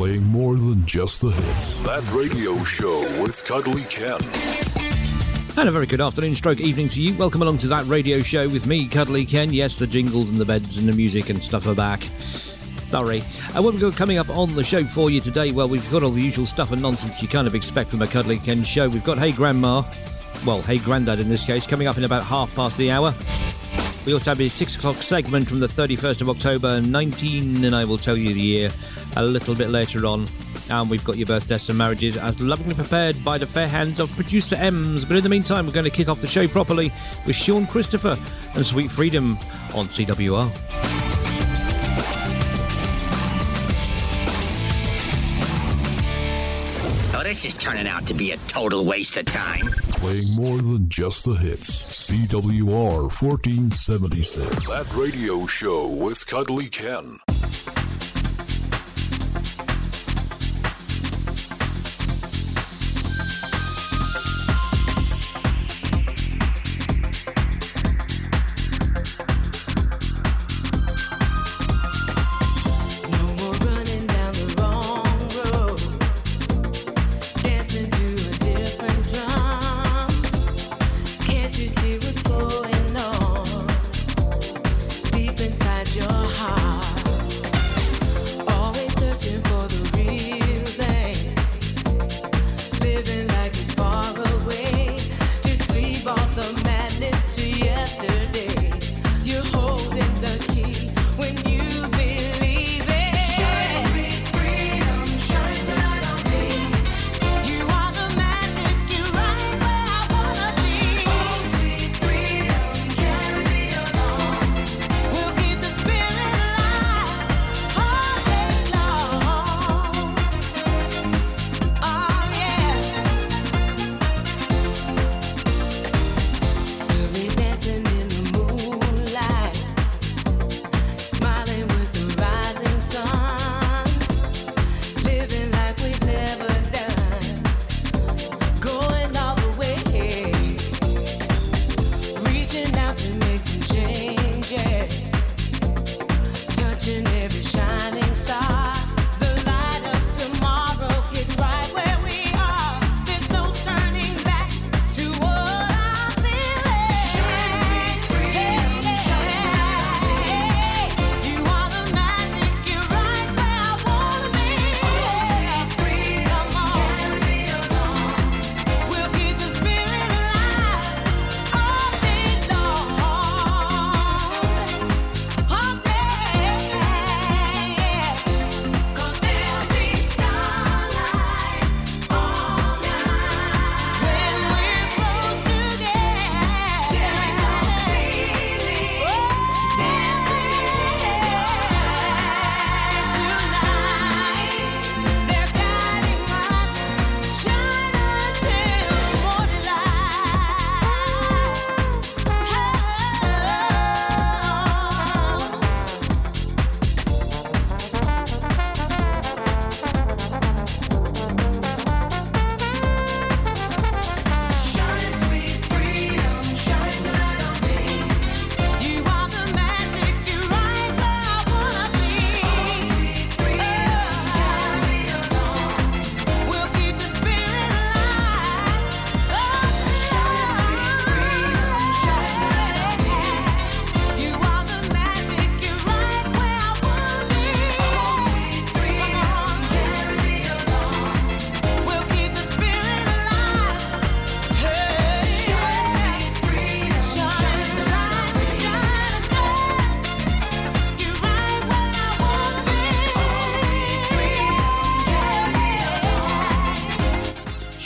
playing more than just the hits. That radio show with Cuddly Ken. And a very good afternoon, stroke evening to you. Welcome along to that radio show with me, Cuddly Ken. Yes, the jingles and the beds and the music and stuff are back. Sorry. And what we've got coming up on the show for you today, well, we've got all the usual stuff and nonsense you kind of expect from a Cuddly Ken show. We've got Hey Grandma, well, Hey Grandad in this case, coming up in about half past the hour. We also have a six o'clock segment from the 31st of October 19, and I will tell you the year a little bit later on. And we've got your birthdays and marriages as lovingly prepared by the fair hands of producer Ems. But in the meantime, we're going to kick off the show properly with Sean Christopher and Sweet Freedom on CWR. This is turning out to be a total waste of time. Playing more than just the hits. CWR 1476. That radio show with Cuddly Ken.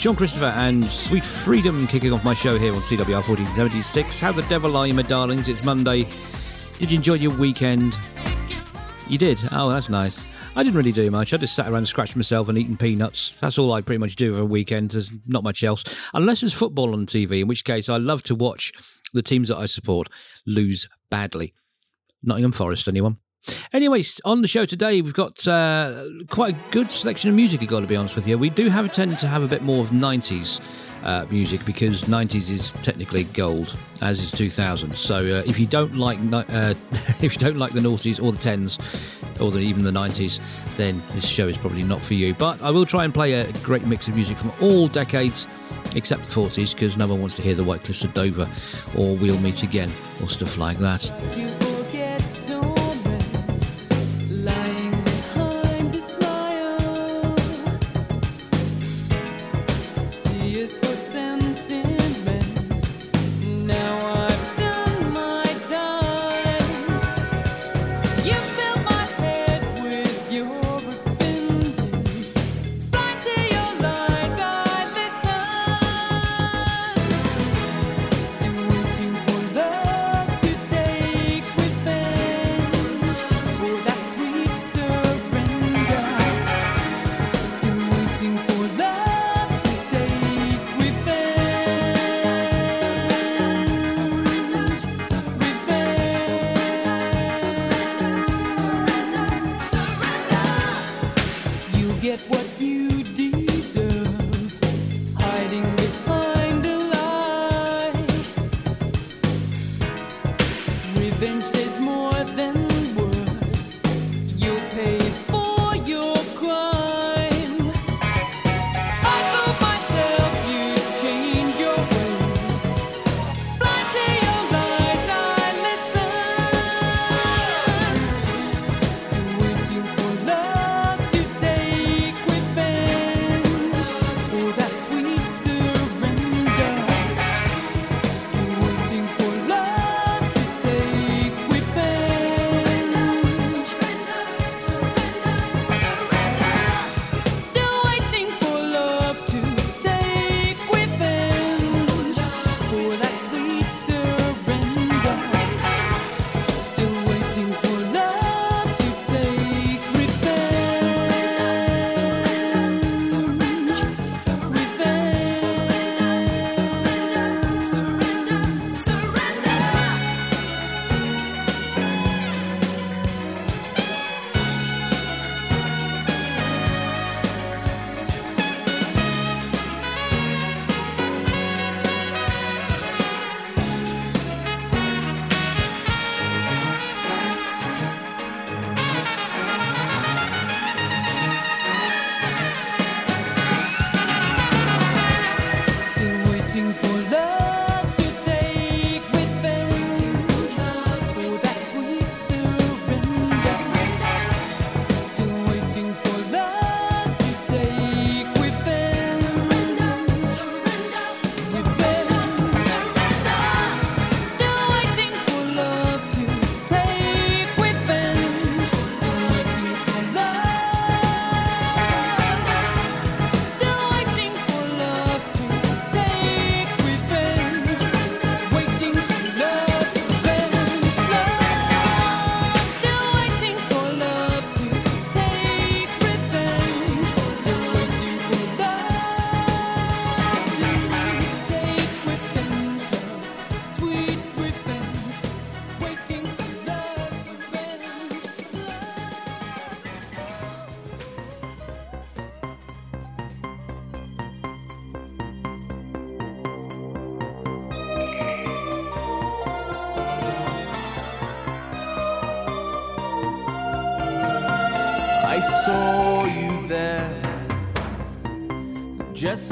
Sean Christopher and Sweet Freedom kicking off my show here on CWR 1476. How the devil are you, my darlings? It's Monday. Did you enjoy your weekend? You did? Oh, that's nice. I didn't really do much. I just sat around and scratched myself and eating peanuts. That's all I pretty much do over a weekend. There's not much else. Unless there's football on TV, in which case I love to watch the teams that I support lose badly. Nottingham Forest, anyone? Anyways, on the show today, we've got uh, quite a good selection of music, I've got to be honest with you. We do have a tendency to have a bit more of 90s. Uh, music because 90s is technically gold as is 2000 so uh, if you don't like uh, if you don't like the noughties or the 10s or the, even the 90s then this show is probably not for you but i will try and play a great mix of music from all decades except the 40s because no one wants to hear the white cliffs of dover or we'll meet again or stuff like that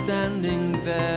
standing there.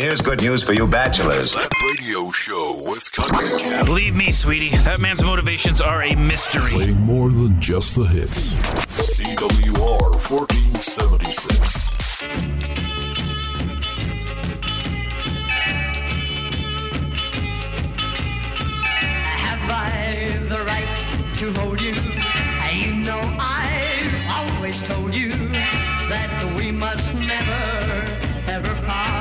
here's good news for you bachelors. That radio show with Country Cat. Believe me, sweetie, that man's motivations are a mystery. Playing more than just the hits. CWR 1476. Have I the right to hold you. You know I've always told you that we must never ever part.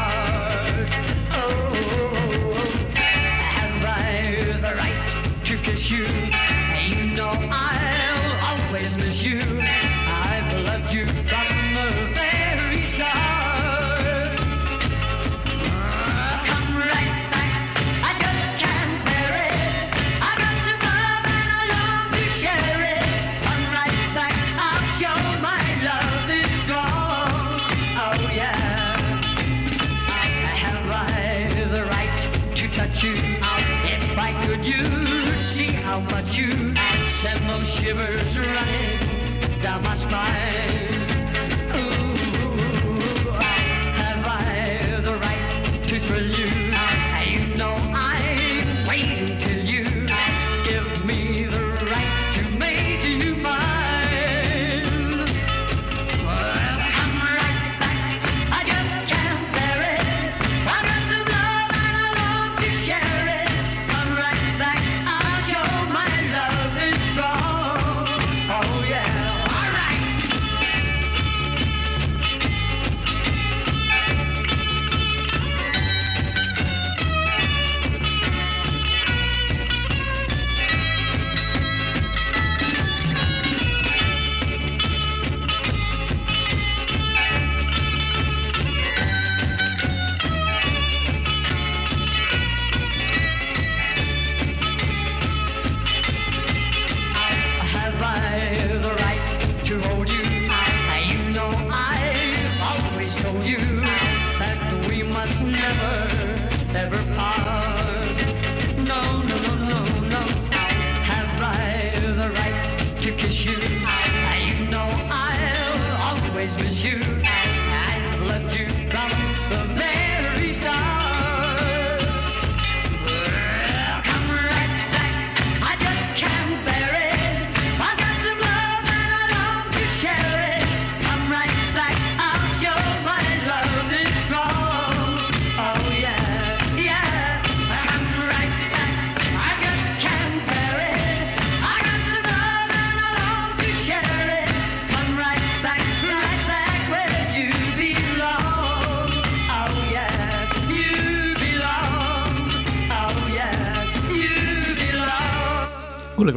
shivers running down my spine.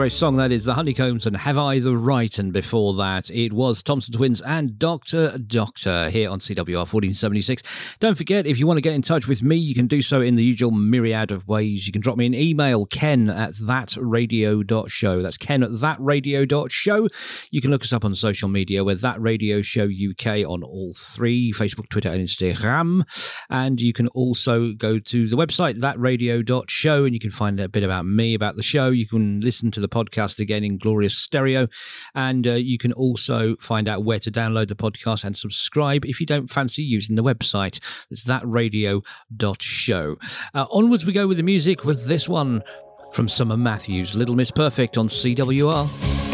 great song that is The Honeycombs and Have I the Right? And before that, it was Thompson Twins and Doctor Doctor here on CWR 1476. Don't forget, if you want to get in touch with me, you can do so in the usual myriad of ways. You can drop me an email, ken at thatradio.show. That's ken at thatradio.show. You can look us up on social media. We're That Radio Show UK on all three Facebook, Twitter, and Instagram. And you can also go to the website, thatradio.show, and you can find a bit about me, about the show. You can listen to the podcast again in glorious stereo. And uh, you can also find out where to download the podcast and subscribe if you don't fancy using the website. It's thatradio.show. Uh, onwards we go with the music with this one from Summer Matthews, Little Miss Perfect on CWR.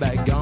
back gone.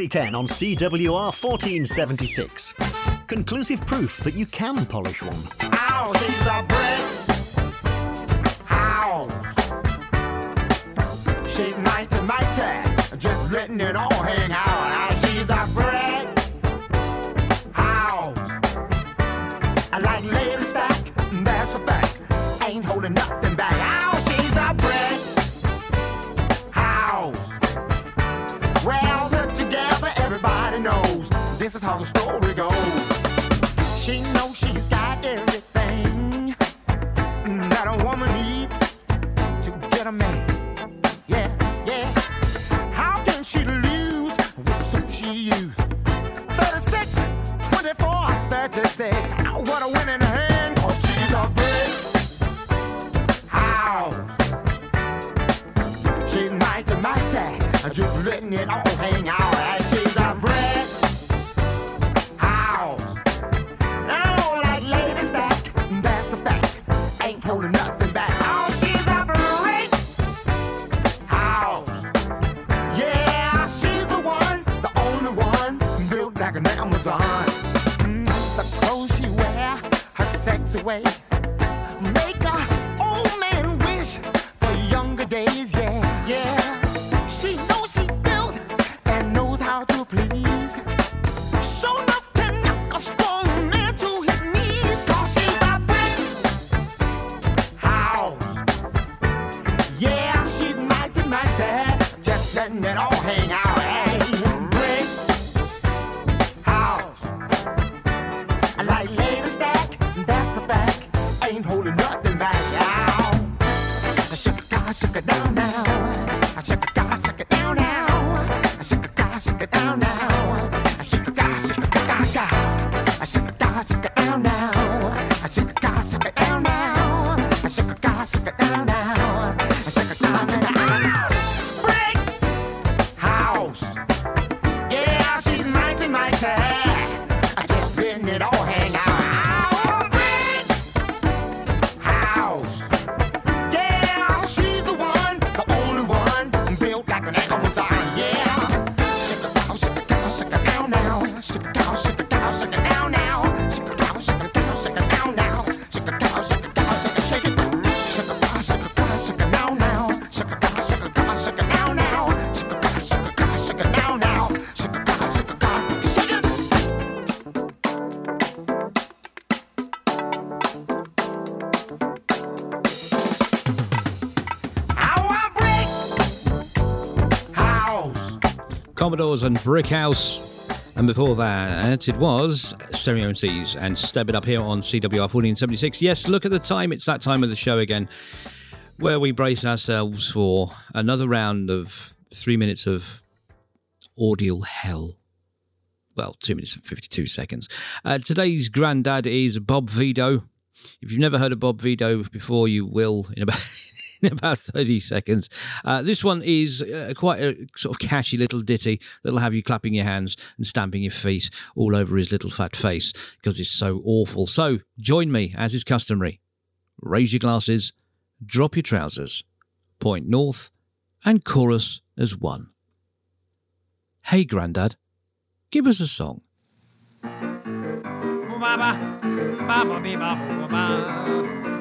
Cuddly Ken on CWR 1476. Conclusive proof that you can polish one. Ow, she's a brick. She's mighty, mighty. Just letting it all hang out. Commodores and Brick House. And before that, it was Stereo MCs and Step It Up here on CWR 1476. Yes, look at the time. It's that time of the show again where we brace ourselves for another round of three minutes of audio hell. Well, two minutes and 52 seconds. Uh, today's granddad is Bob Vido. If you've never heard of Bob Vido before, you will in about in about 30 seconds. Uh, this one is uh, quite a sort of catchy little ditty that'll have you clapping your hands and stamping your feet all over his little fat face because it's so awful. So join me, as is customary. Raise your glasses, drop your trousers, point north, and chorus as one. Hey, Grandad, give us a song.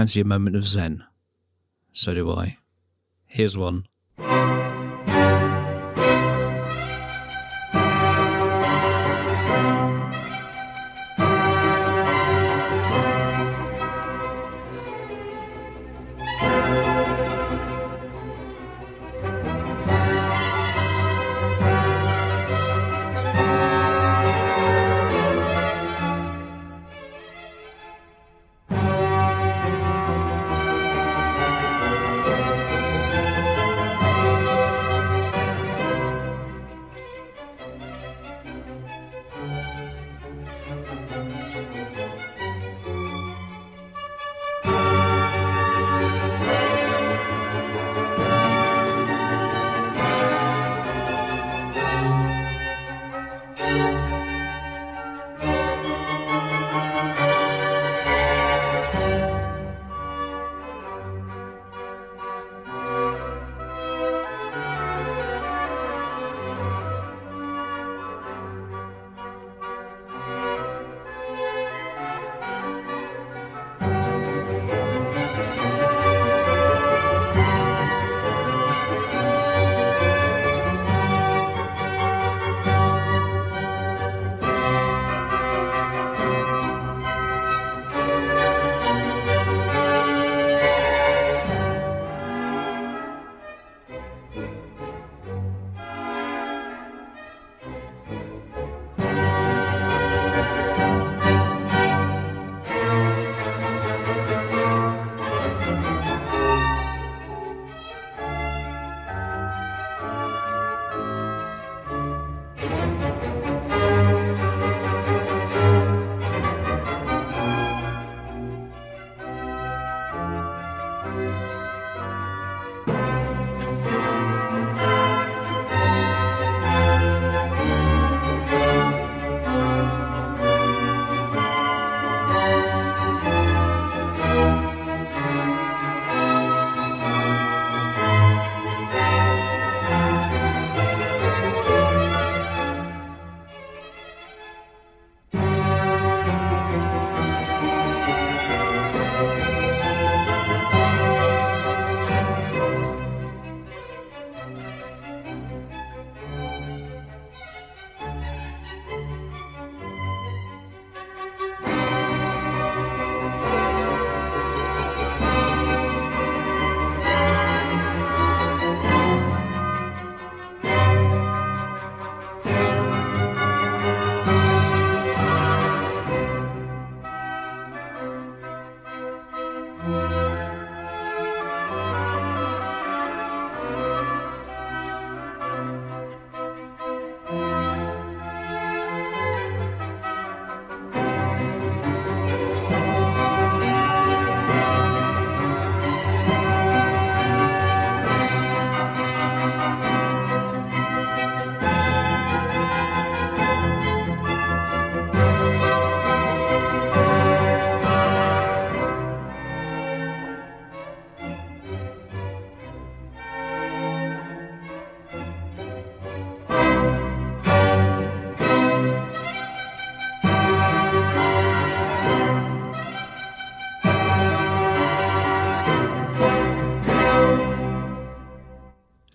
fancy a moment of Zen? So do I. Here's one.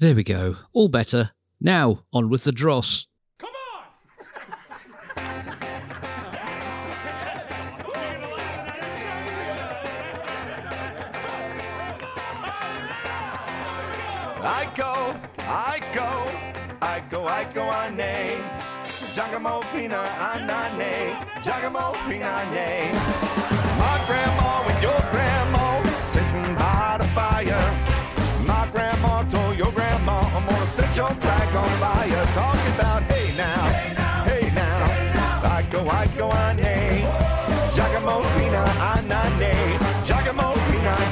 There we go. All better. Now, on with the dross. Come on! I go, I go, I go, I go, I nay. Giacomo Fina, Anane, Giacomo Fina, nay. My grandma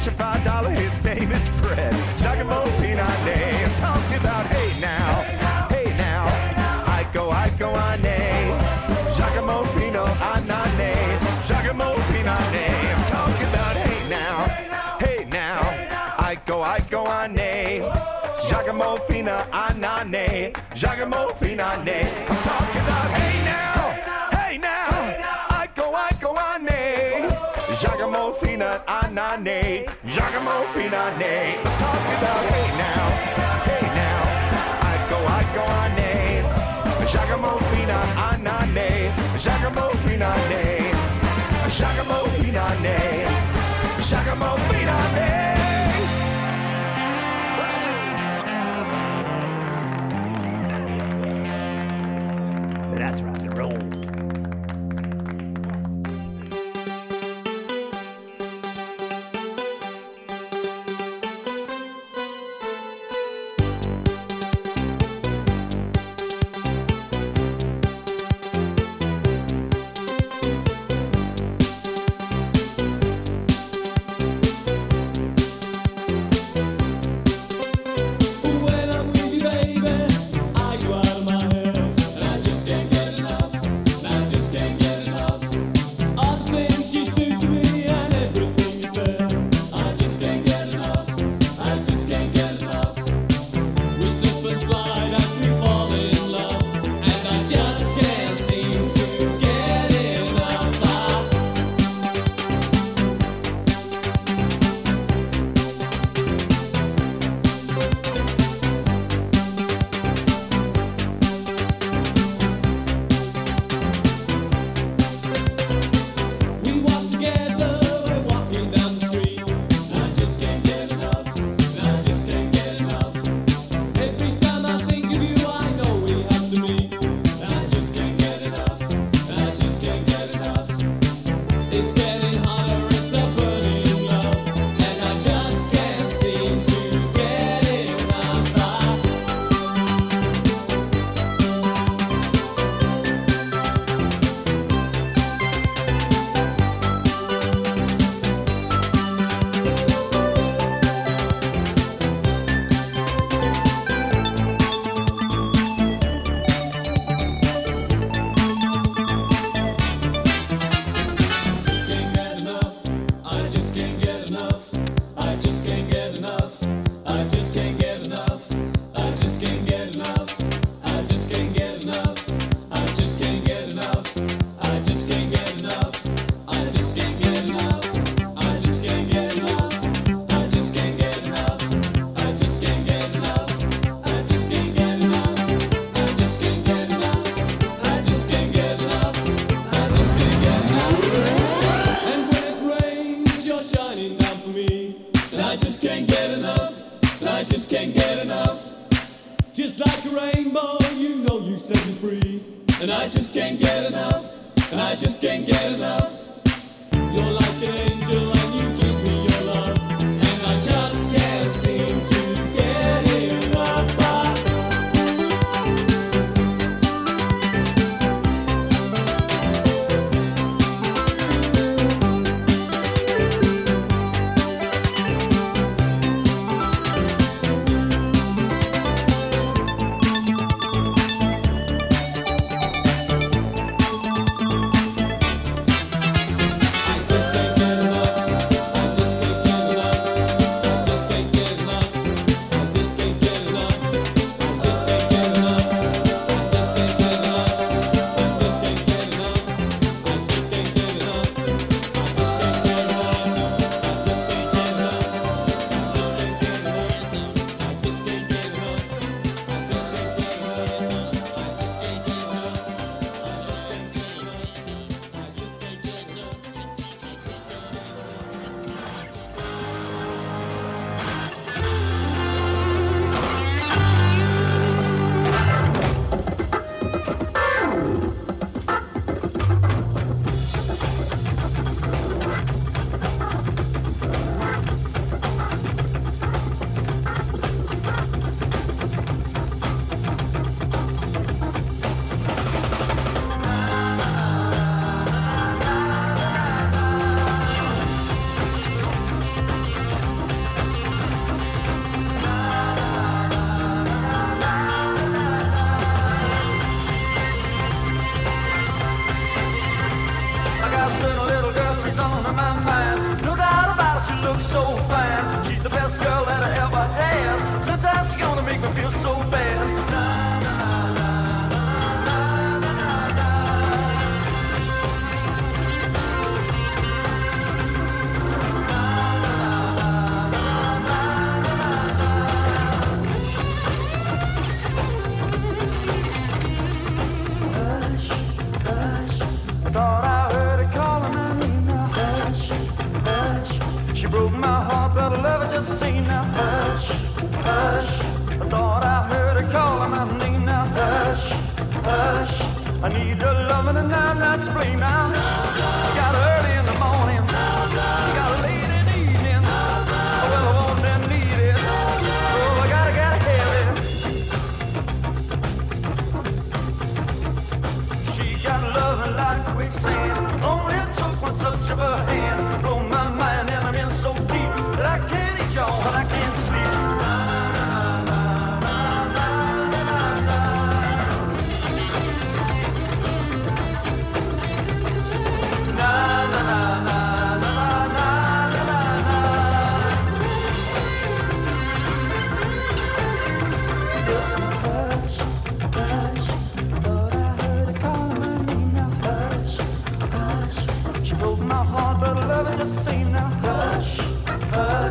I you five dollar his name is Fred. Giacomo Pinane. I'm talking about hey now, hey now. I go, I go, I name. Giacomo Pino, Anane. Giacomo Pinane. I'm talking about hey now, hey now. I go, I go, I name. Giacomo Fina, Anane. Giacomo Finane. I'm talking about hey now, Giacomo Fina, Anane. Giacomo Finane. I'm talking about hey now, hey now. I go, I go, I nay. Giacomo Fina, Anane. Giacomo Finane. Giacomo Finane. Giacomo Finane.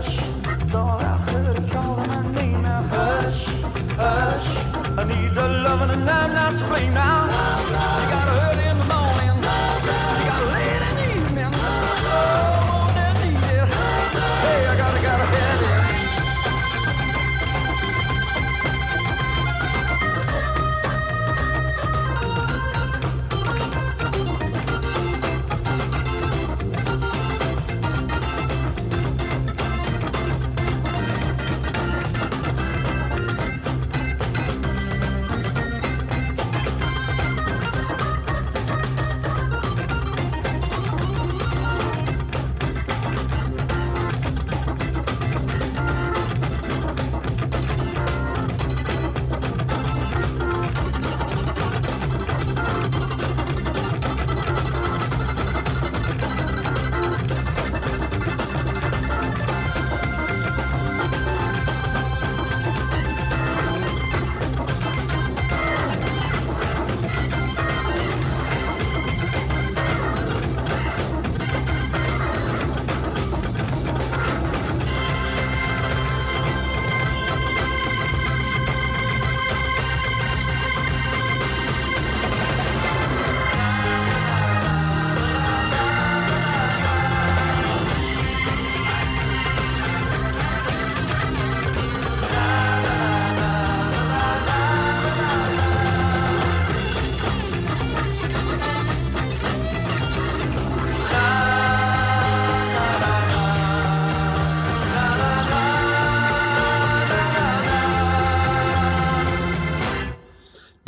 hush. thought I heard her calling my name now. Hush, hush. I need the loving and I'm not to blame now.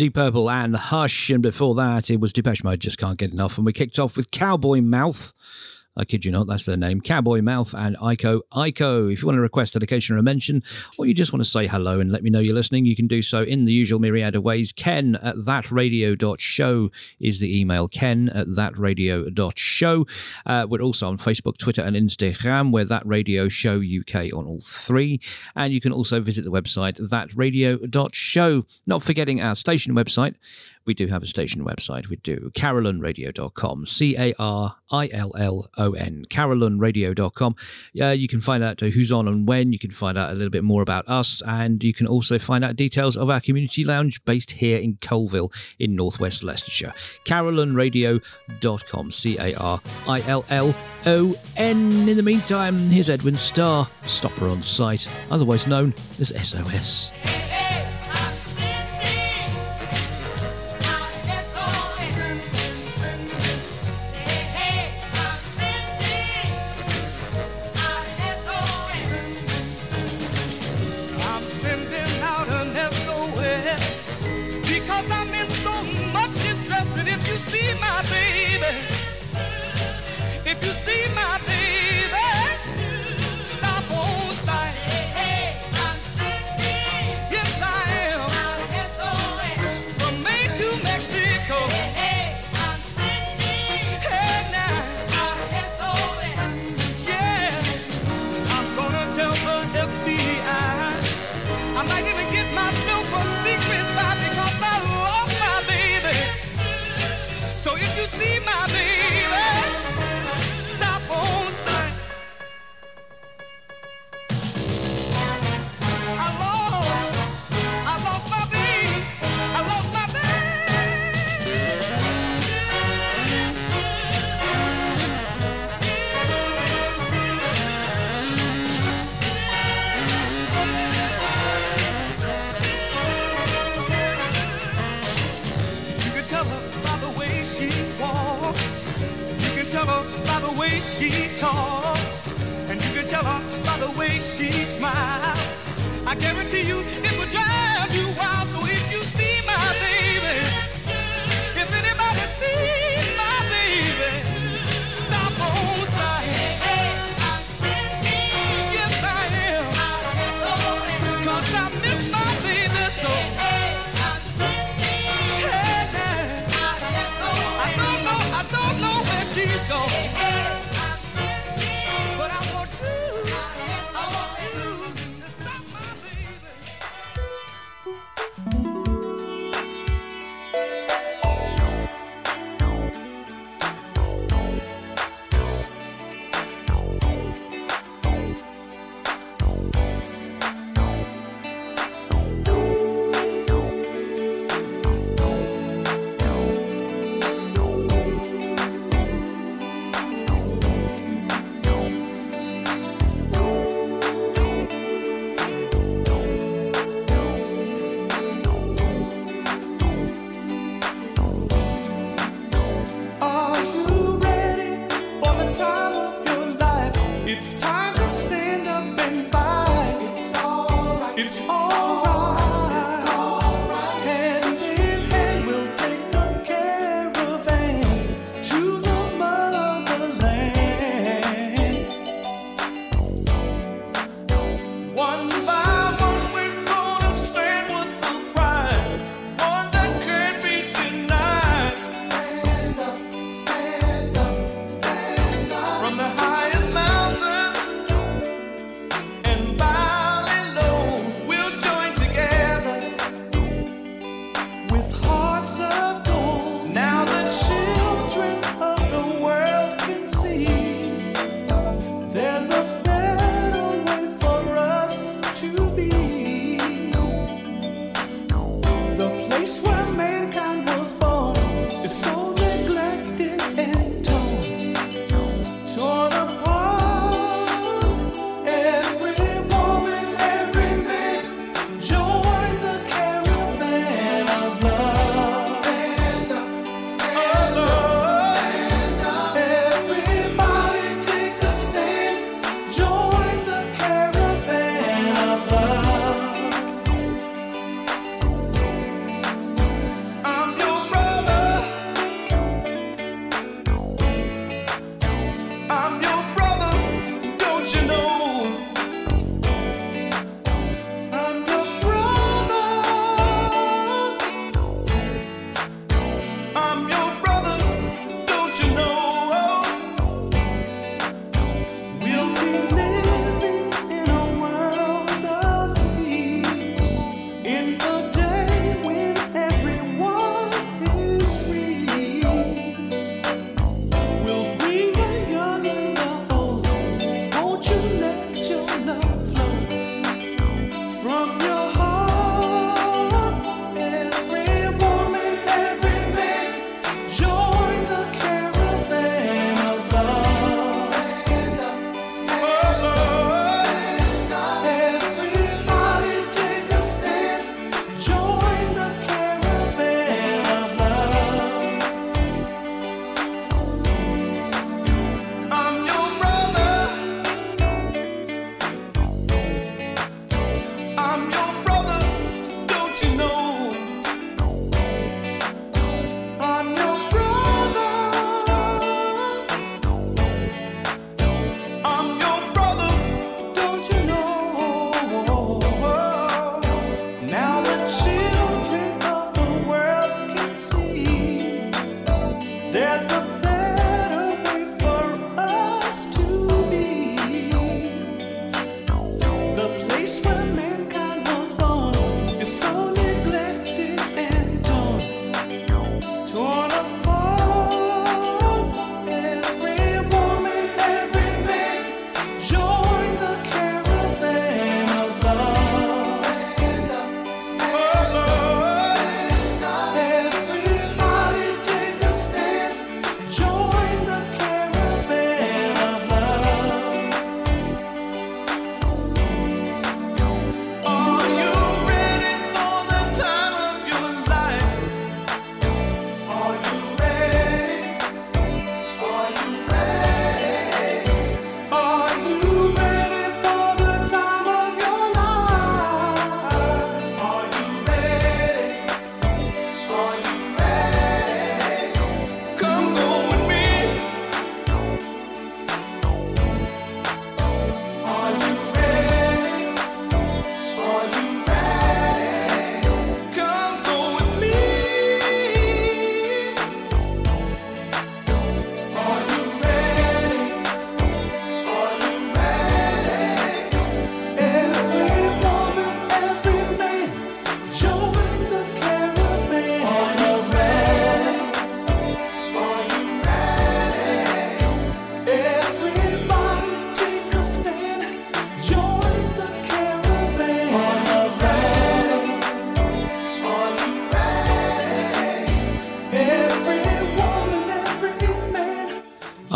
Deep Purple and Hush, and before that it was Depeche Mode, Just Can't Get Enough, and we kicked off with Cowboy Mouth. I kid you not, that's their name. Cowboy Mouth and Iko Iko. If you want to request dedication or a mention, or you just want to say hello and let me know you're listening, you can do so in the usual myriad of ways. Ken at thatradio.show is the email. Ken at thatradio.show. Uh, we're also on Facebook, Twitter, and Instagram. We're That Radio Show UK on all three. And you can also visit the website, thatradio.show. Not forgetting our station website. We do have a station website. We do. CarillonRadio.com. C A R I L L O N. CarillonRadio.com. Uh, you can find out who's on and when. You can find out a little bit more about us. And you can also find out details of our community lounge based here in Coalville in northwest Leicestershire. CarillonRadio.com. C A R I L L O N. In the meantime, here's Edwin Starr, Stop Her on Sight, otherwise known as SOS. She talks. And you can tell her by the way she smiles. I guarantee you it will drive you wild.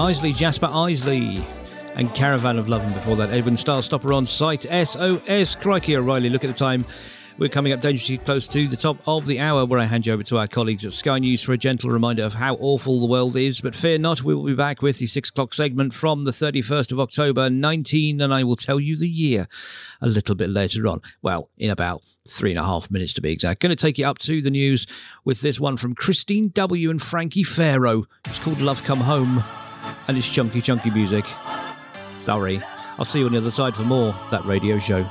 Isley, Jasper Isley, and Caravan of Love. And before that, Edwin Starr Stop Her on Sight. SOS. Crikey O'Reilly. Look at the time. We're coming up dangerously close to the top of the hour where I hand you over to our colleagues at Sky News for a gentle reminder of how awful the world is. But fear not, we will be back with the six o'clock segment from the 31st of October 19, and I will tell you the year a little bit later on. Well, in about three and a half minutes to be exact. Going to take you up to the news with this one from Kristine W. and Franke Pharoah. It's called Love Come Home, and it's chunky, chunky music. Sorry. I'll see you on the other side for more That Radio Show.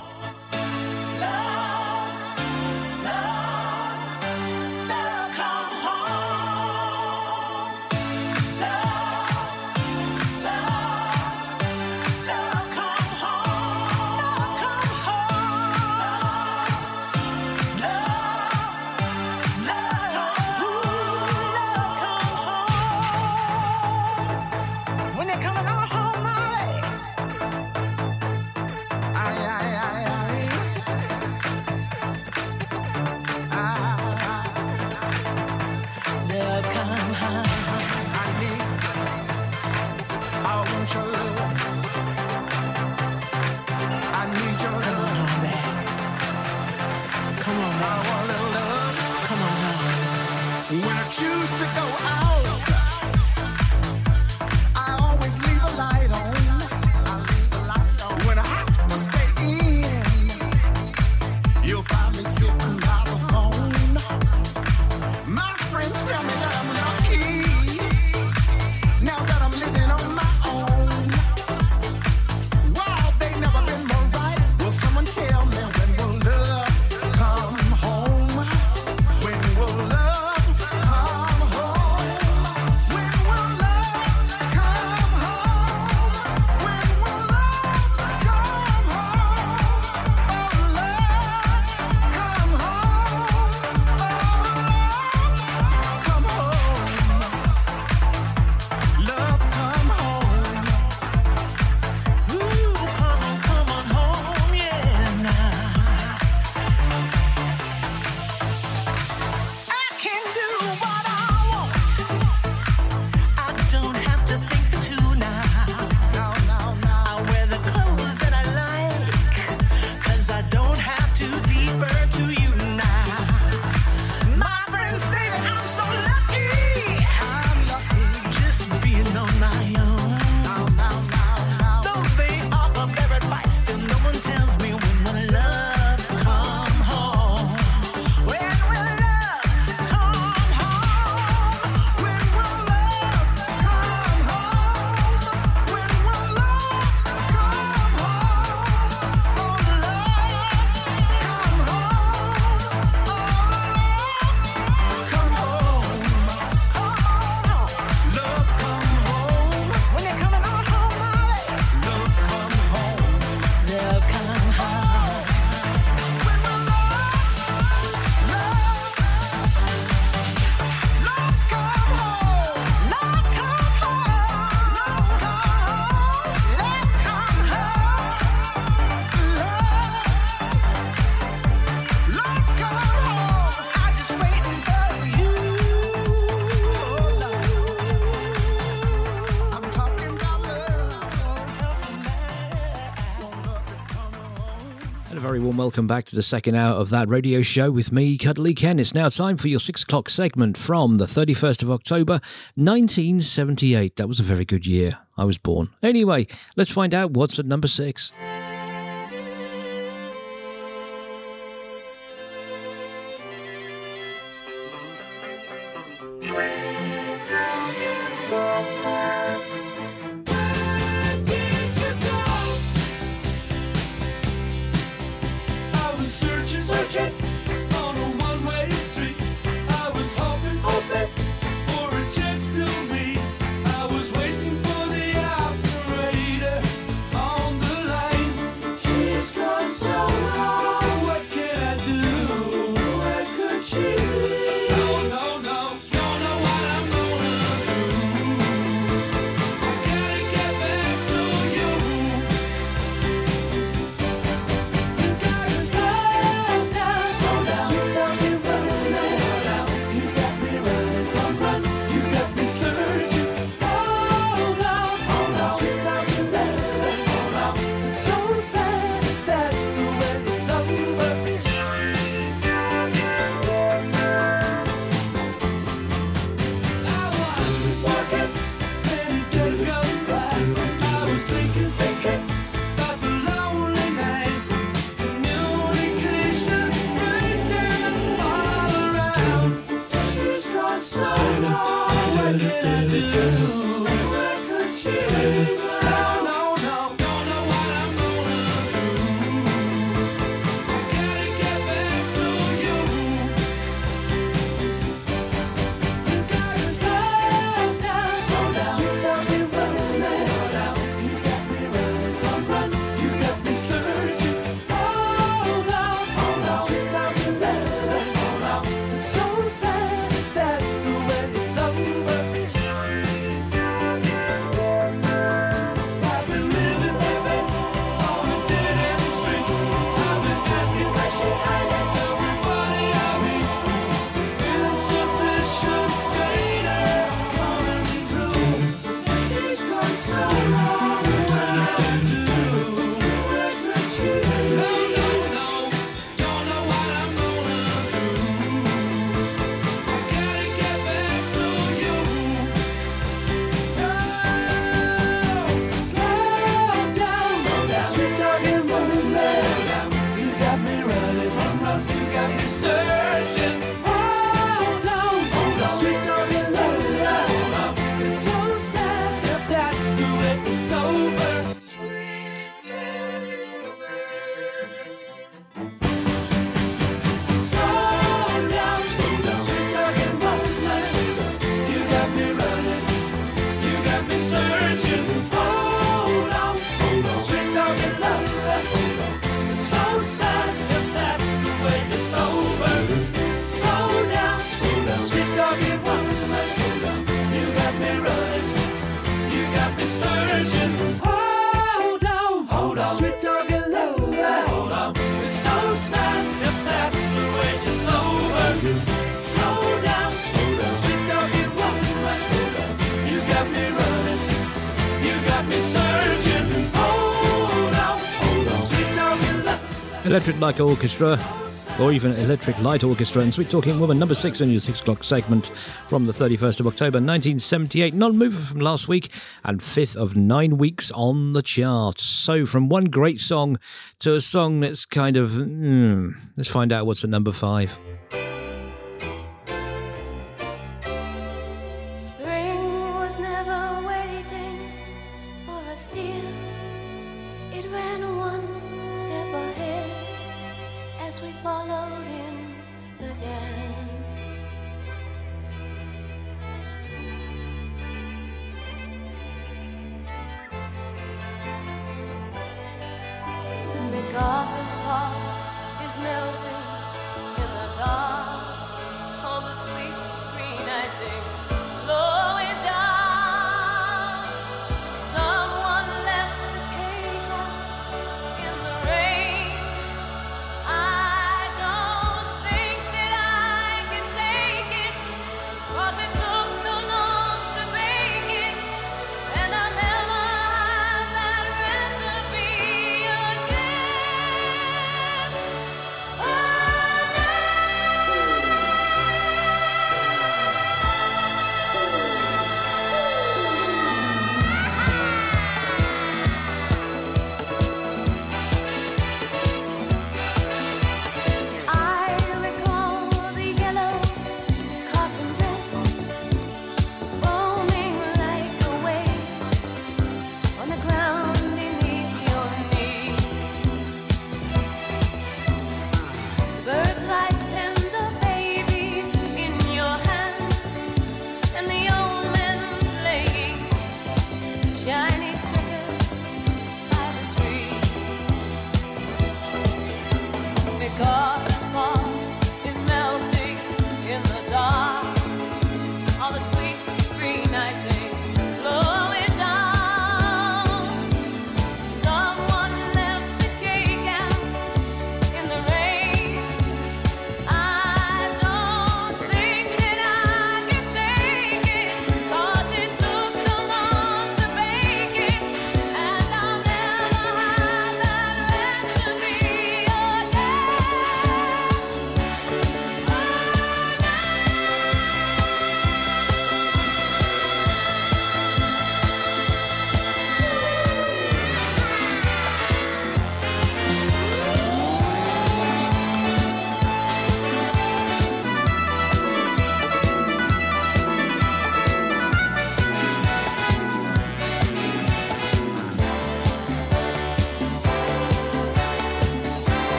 Welcome back to the second hour of that radio show with me, Cuddly Ken. It's now time for your six o'clock segment from the 31st of October, 1978. That was a very good year. I was born. Anyway, let's find out what's at number six. Electric Light Orchestra, or even Electric Light Orchestra, and Sweet Talking Woman, number six in your six o'clock segment from the 31st of October 1978. Non mover from last week, and fifth of nine weeks on the charts. So, from one great song to a song that's kind of, mm, let's find out what's at number five.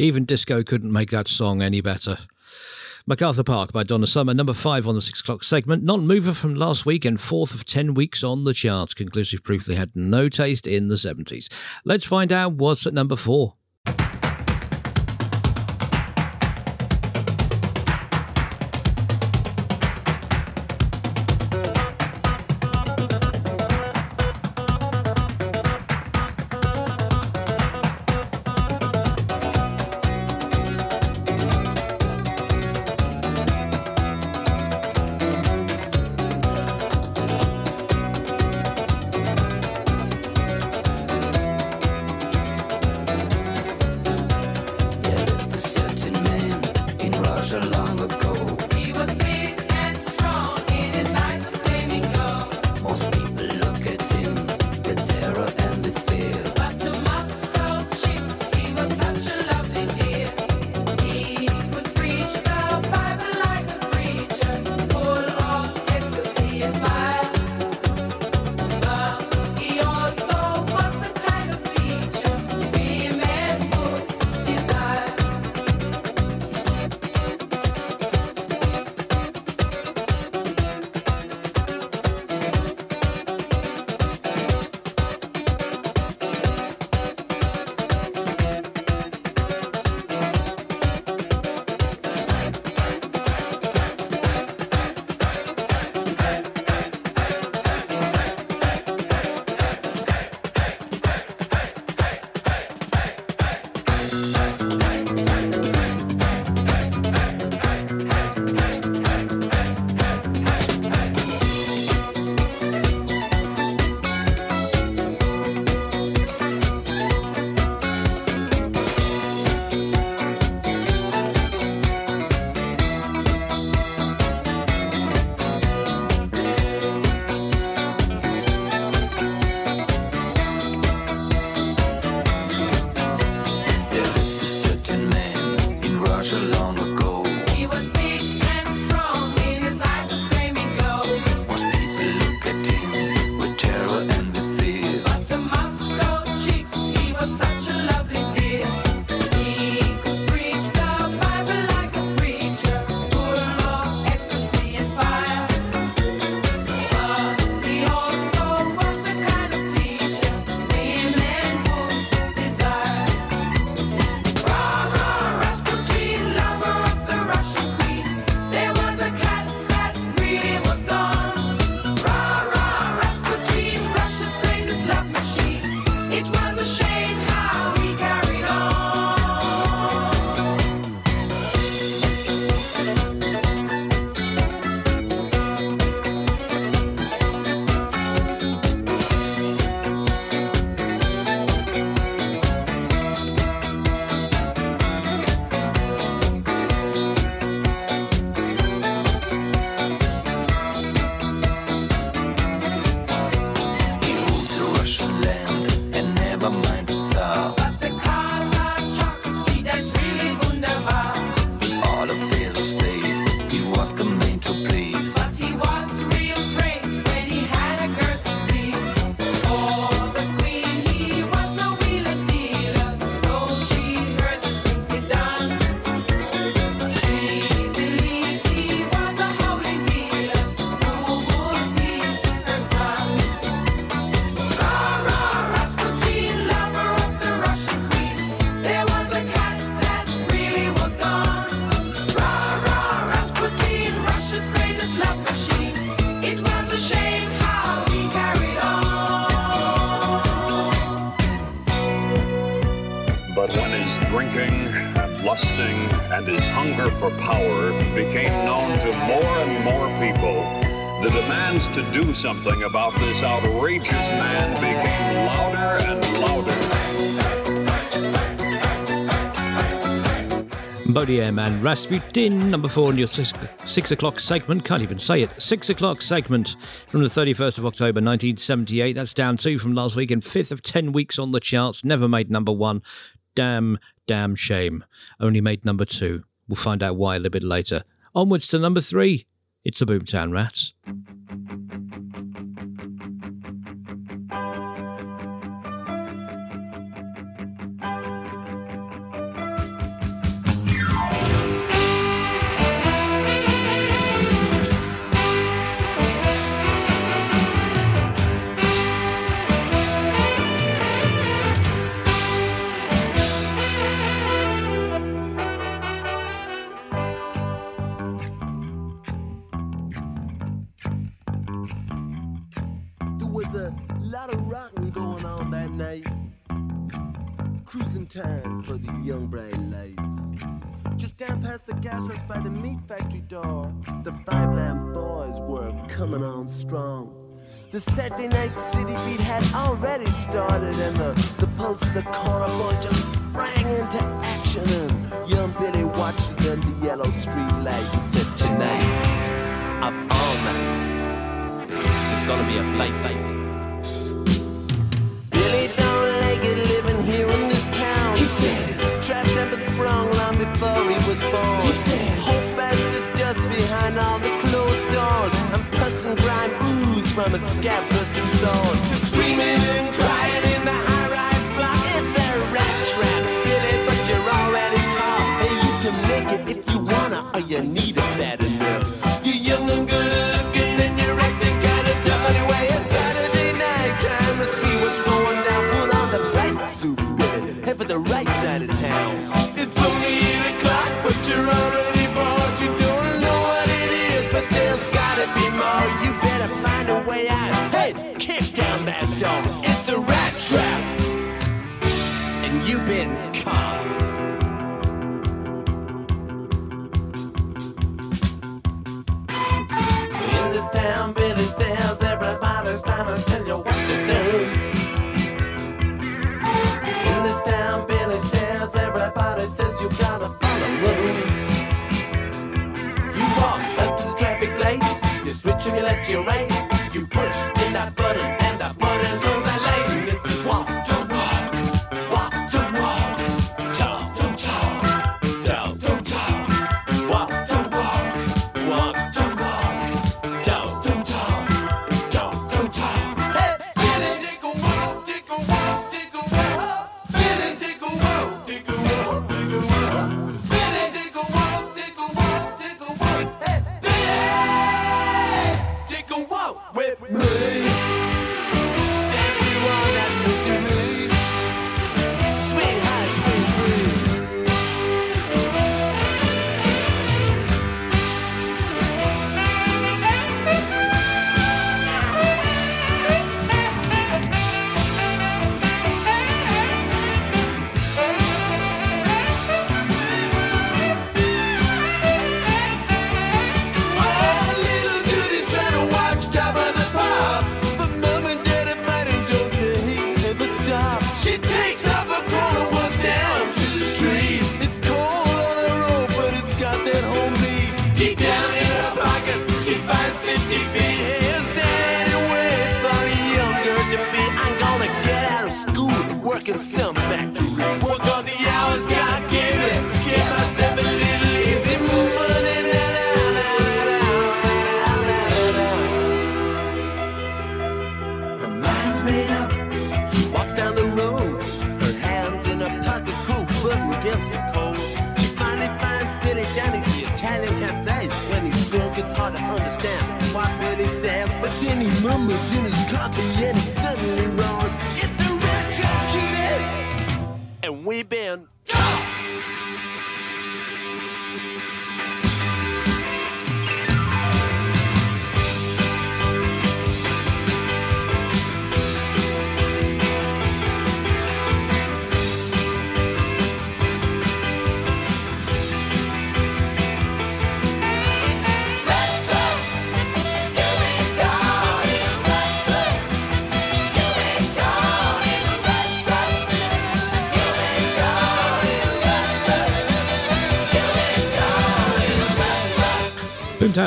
Even disco couldn't make that song any better. MacArthur Park by Donna Summer, number five on the six o'clock segment. Non mover from last week and fourth of ten weeks on the charts. Conclusive proof they had no taste in the 70s. Let's find out what's at number four. something about this outrageous man became louder and louder. Boney M and Rasputin, number four in your six, six o'clock segment. Can't even say it. Six o'clock segment from the 31st of October 1978. That's down two from last week and fifth of 10 weeks on the charts. Never made number one. Damn, damn shame. Only made number two. We'll find out why a little bit later. Onwards to number three. It's a Boomtown Rats. neon bright lights. Just down past the gas house by the meat factory door, the five lamb boys were coming on strong. The Saturday night city beat had already started, and the, the pulse of the corner boy just sprang into action. And young Billy watched them the yellow street light and said, Tonight, up all night, it's gonna be a fight. wrong long before he was born. He said, Hope as the dust behind all the closed doors, and pus and grime ooze from its scabrous and torn. Screaming and crying in the high-rise block, it's a rat trap. Get it, but you're already caught. Hey, you can make it if you wanna, or you need it.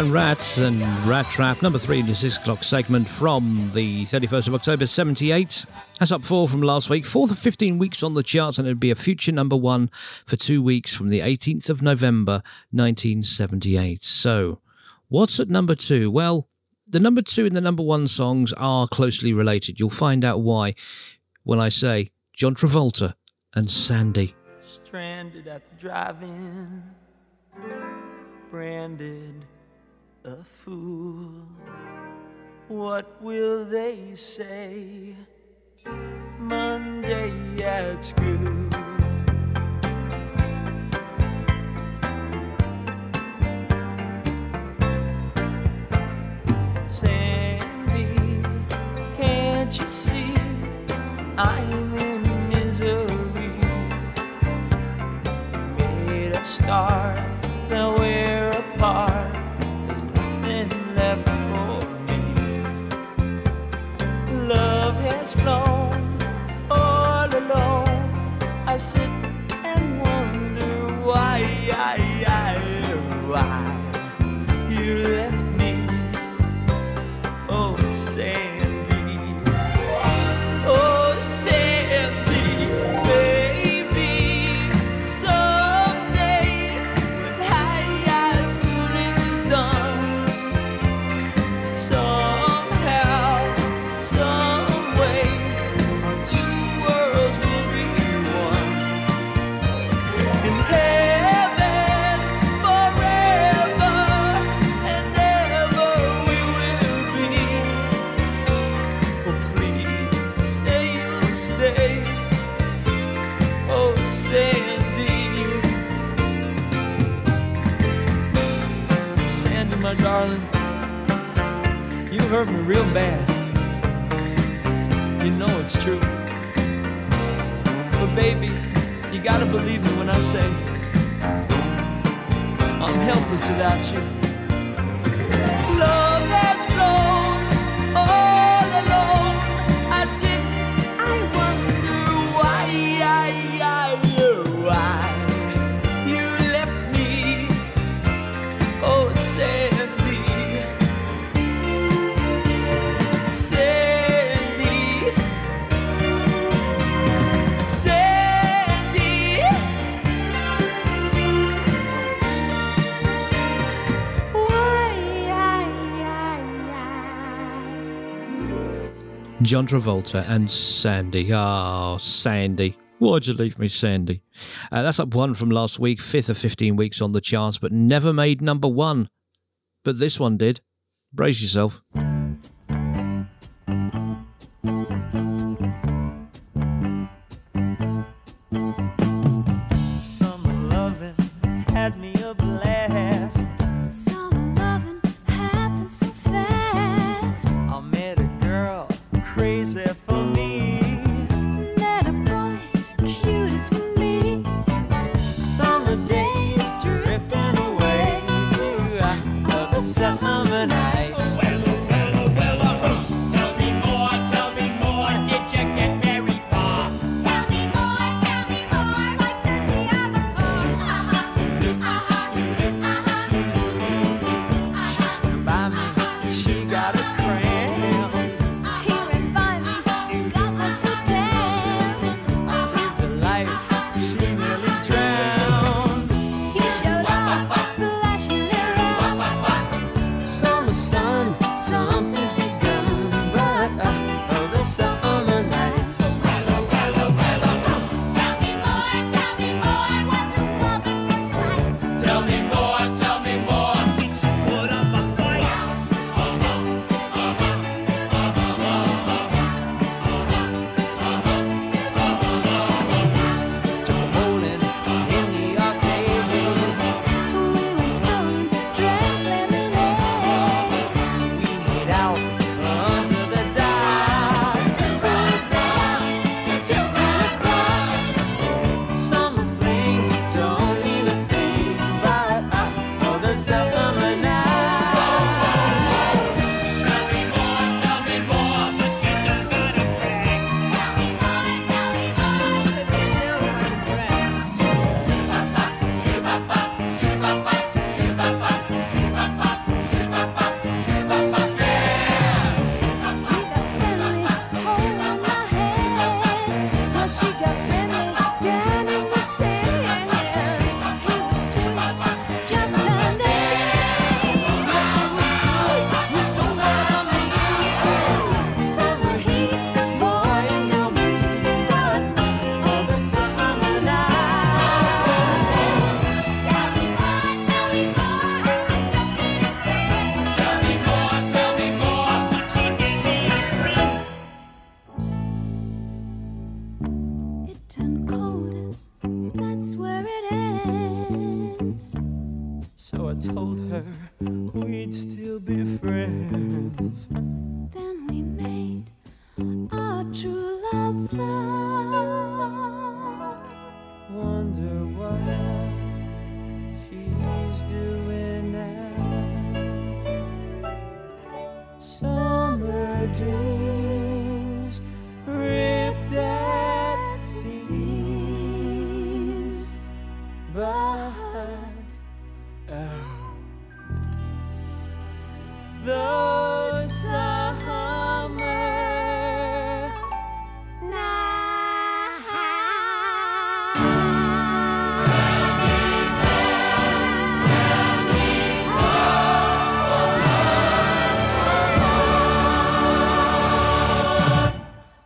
Rats and Rat Trap, number three in your six o'clock segment from the 31st of October 78. That's up four from last week, fourth of 15 weeks on the charts, and it'd be a future number one for two weeks from the 18th of November 1978. So, what's at number two? Well, the number two and the number one songs are closely related. You'll find out why when I say John Travolta and Sandy. Stranded at the drive-in, branded a fool. What will they say Monday at school? Sandy, can't you see I'm in misery? made a start, All alone. I sit John Travolta and Sandy. Oh, Sandy. Why'd you leave me, Sandy? Uh, that's up one from last week, fifth of 15 weeks on the charts, but never made number one. But this one did. Brace yourself.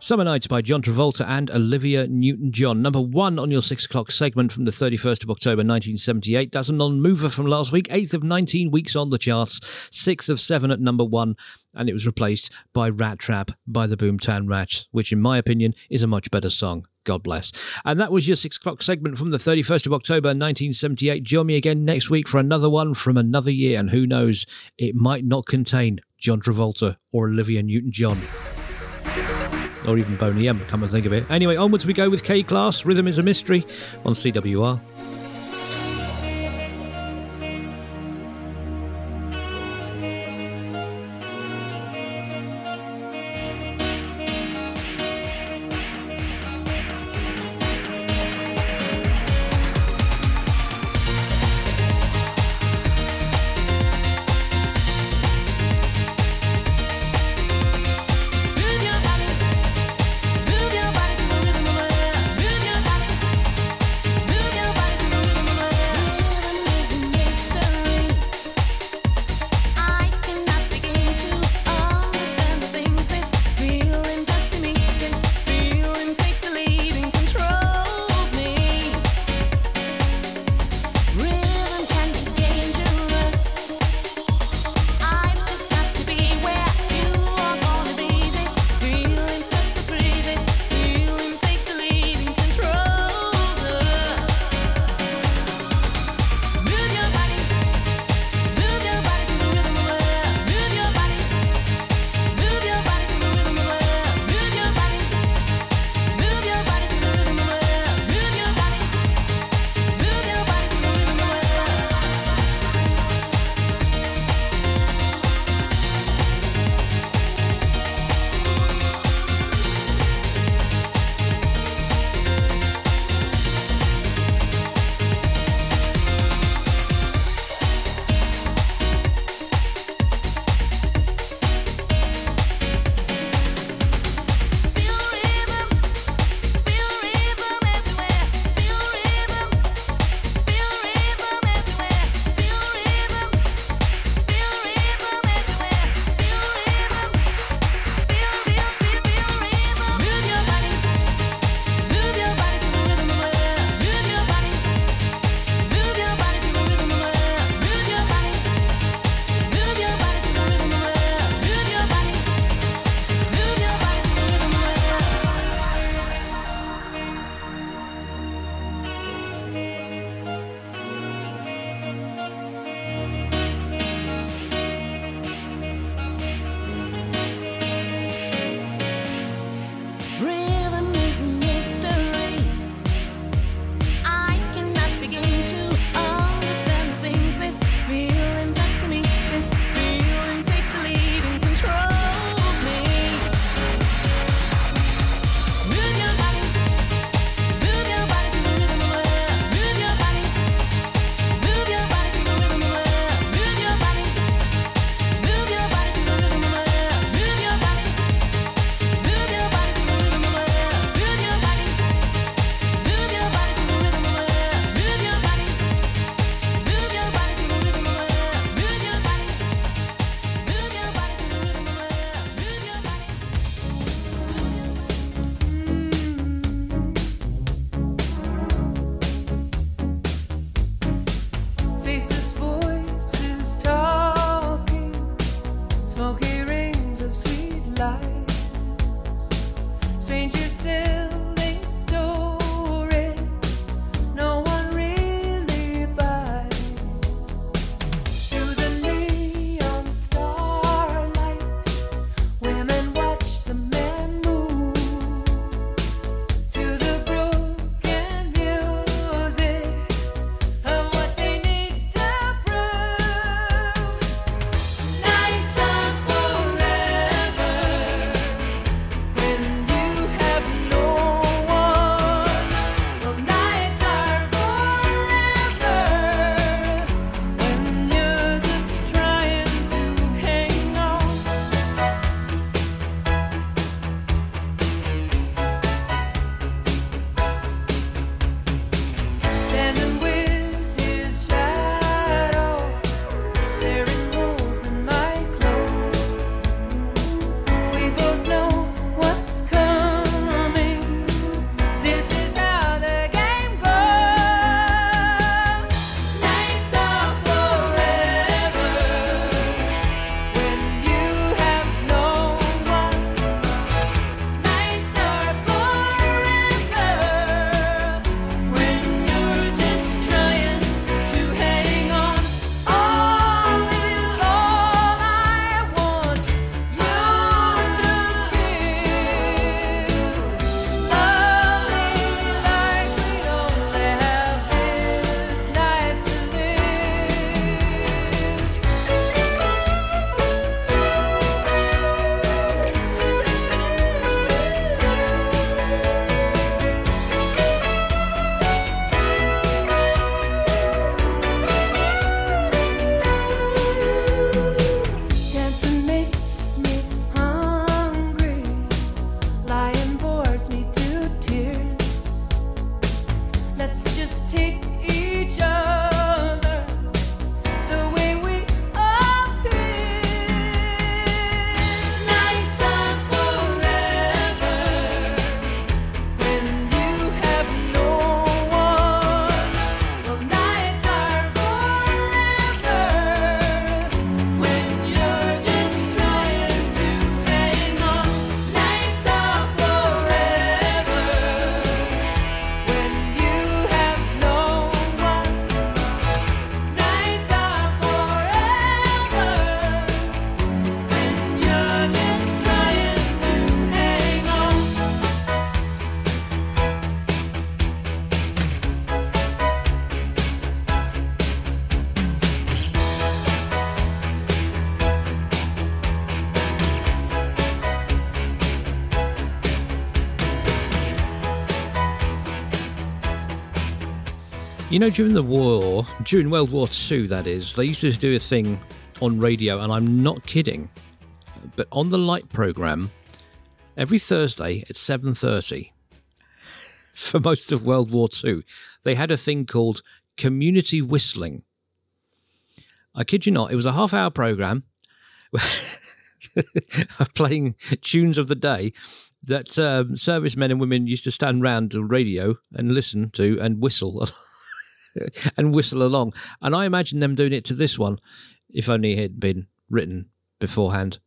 Summer Nights by John Travolta and Olivia Newton John. Number one on your six o'clock segment from the 31st of October 1978. That's a non mover from last week. Eighth of 19 weeks on the charts. Sixth of seven at number one. And it was replaced by Rat Trap by the Boomtown Rats, which, in my opinion, is a much better song. God bless. And that was your six o'clock segment from the 31st of October 1978. Join me again next week for another one from another year. And who knows, it might not contain John Travolta or Olivia Newton John or even Boney M, come and think of it. Anyway, onwards we go with K-Klass. Rhythm is a mystery on CWR. You know, during the war, during World War II, that is, they used to do a thing on radio, and I'm not kidding. But on the light program, every Thursday at 7:30, for most of World War II, they had a thing called community whistling. I kid you not, it was a half-hour program playing tunes of the day that um, servicemen and women used to stand round the radio and listen to and whistle and whistle along. And I imagine them doing it to this one, if only it had been written beforehand.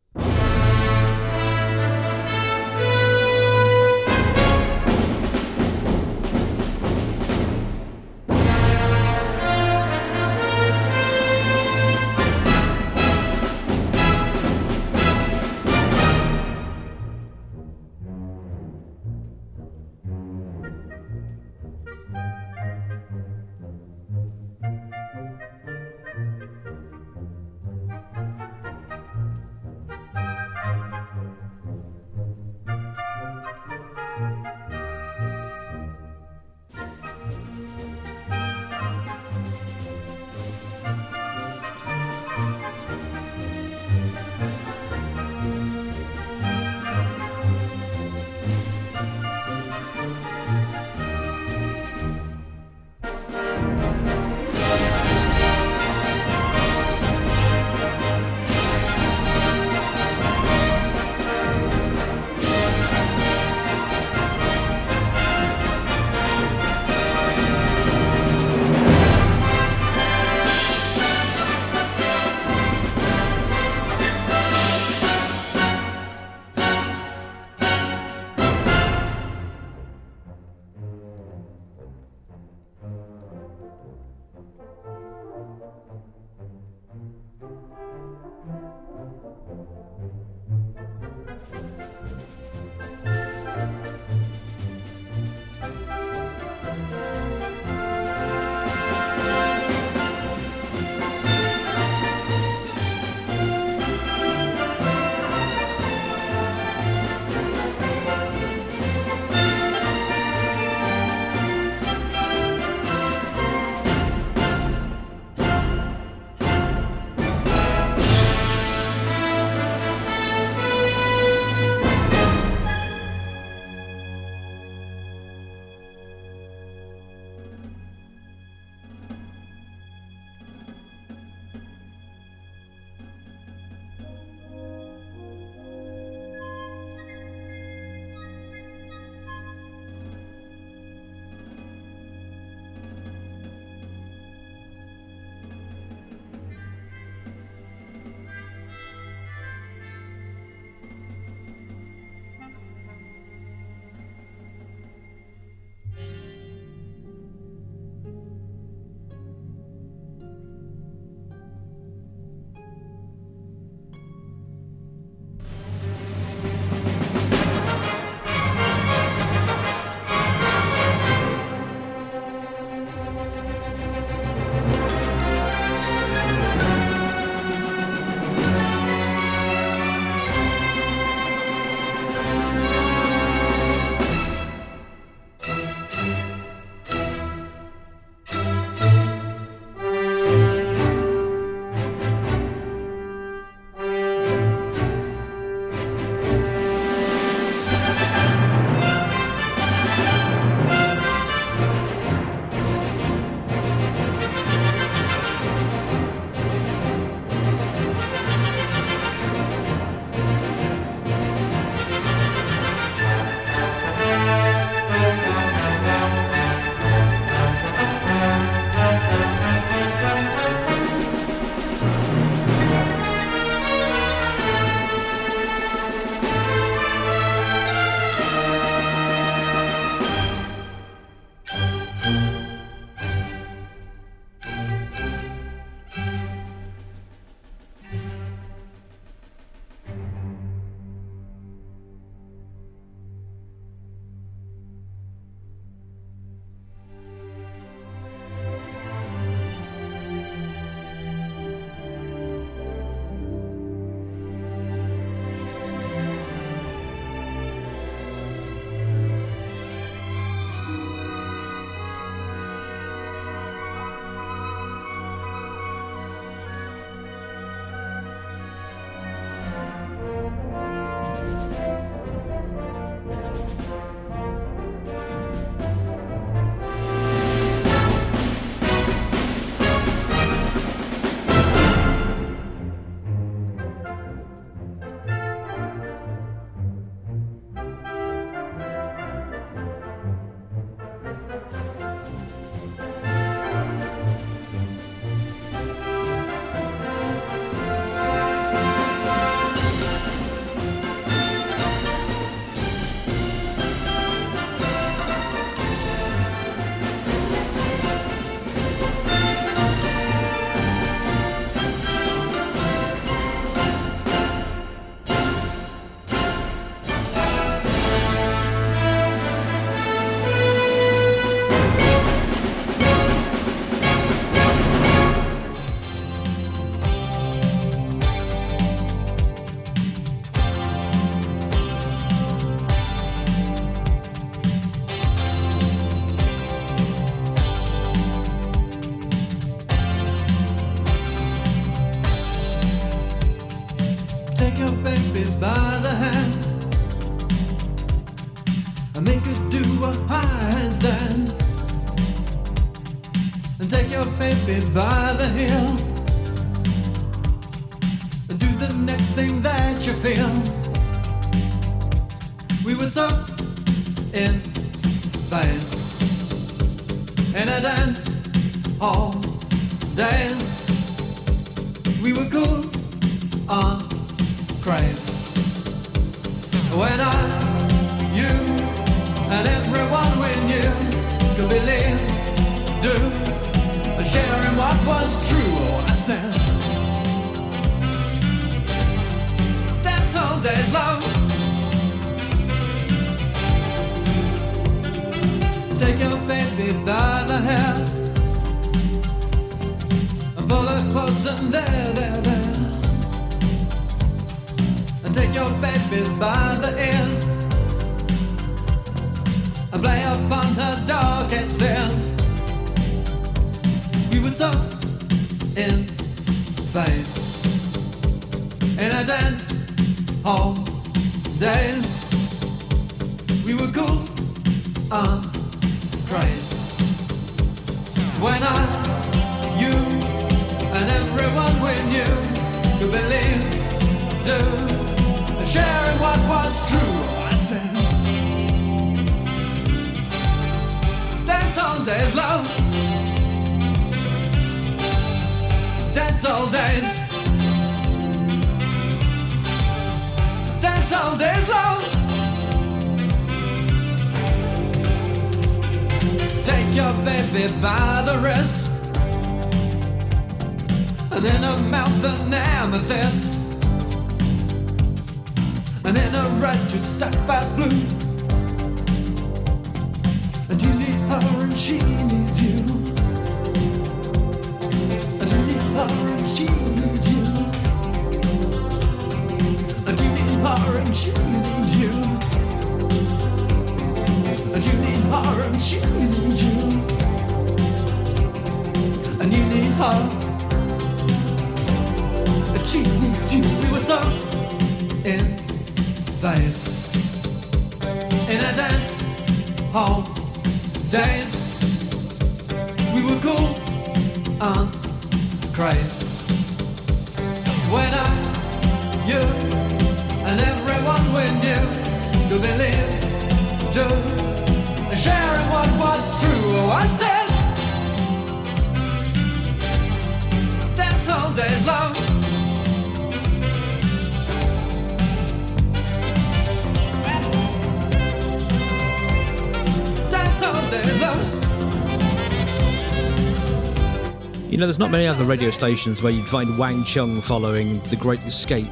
There's not many other radio stations where you'd find Wang Chung following The Great Escape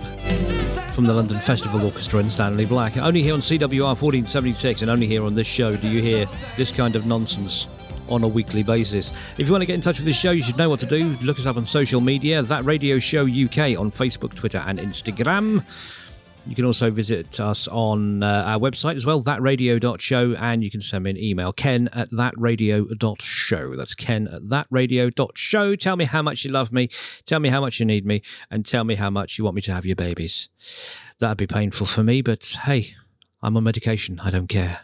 from the London Festival Orchestra and Stanley Black. Only here on CWR 1476 and only here on this show do you hear this kind of nonsense on a weekly basis. If you want to get in touch with this show, you should know what to do. Look us up on social media, That Radio Show UK on Facebook, Twitter, and Instagram. You can also visit us on uh, our website as well, thatradio.show, and you can send me an email, ken at thatradio.show. That's ken at thatradio.show. Tell me how much you love me, tell me how much you need me, and tell me how much you want me to have your babies. That'd be painful for me, but hey, I'm on medication. I don't care.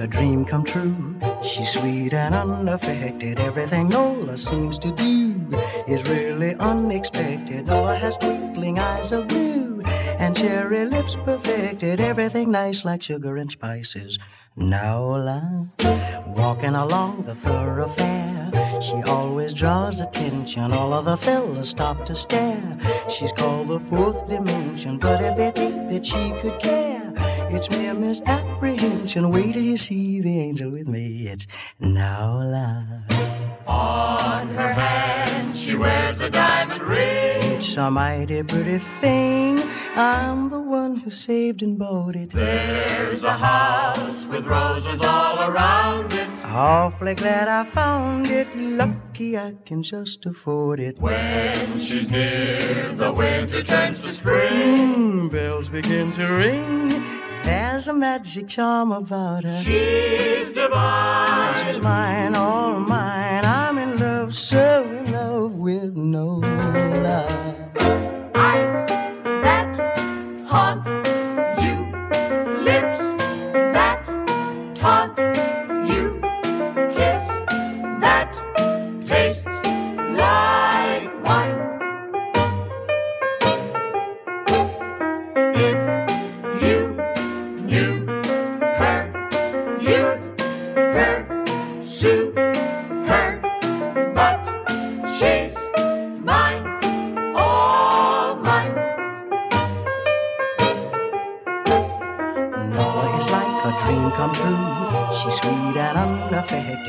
A dream come true. She's sweet and unaffected. Everything Nola seems to do is really unexpected. Nola has twinkling eyes of blue and cherry lips perfected. Everything nice like sugar and spices. Nola, walking along the thoroughfare, she always draws attention. All of the fellas stop to stare. She's called the fourth dimension, but if they think that she could care, it's mere misapprehension. Wait till you see the angel with me. It's Nola. On her hand, she wears a diamond ring. It's a mighty pretty thing. I'm the one who saved and bought it. There's a house with roses all around it. Awfully glad I found it. Lucky I can just afford it. When she's near, the winter turns to spring. Mm, bells begin to ring. There's a magic charm about her. She's divine. She's mine, all mine. I'm in love, so in love with no Eyes that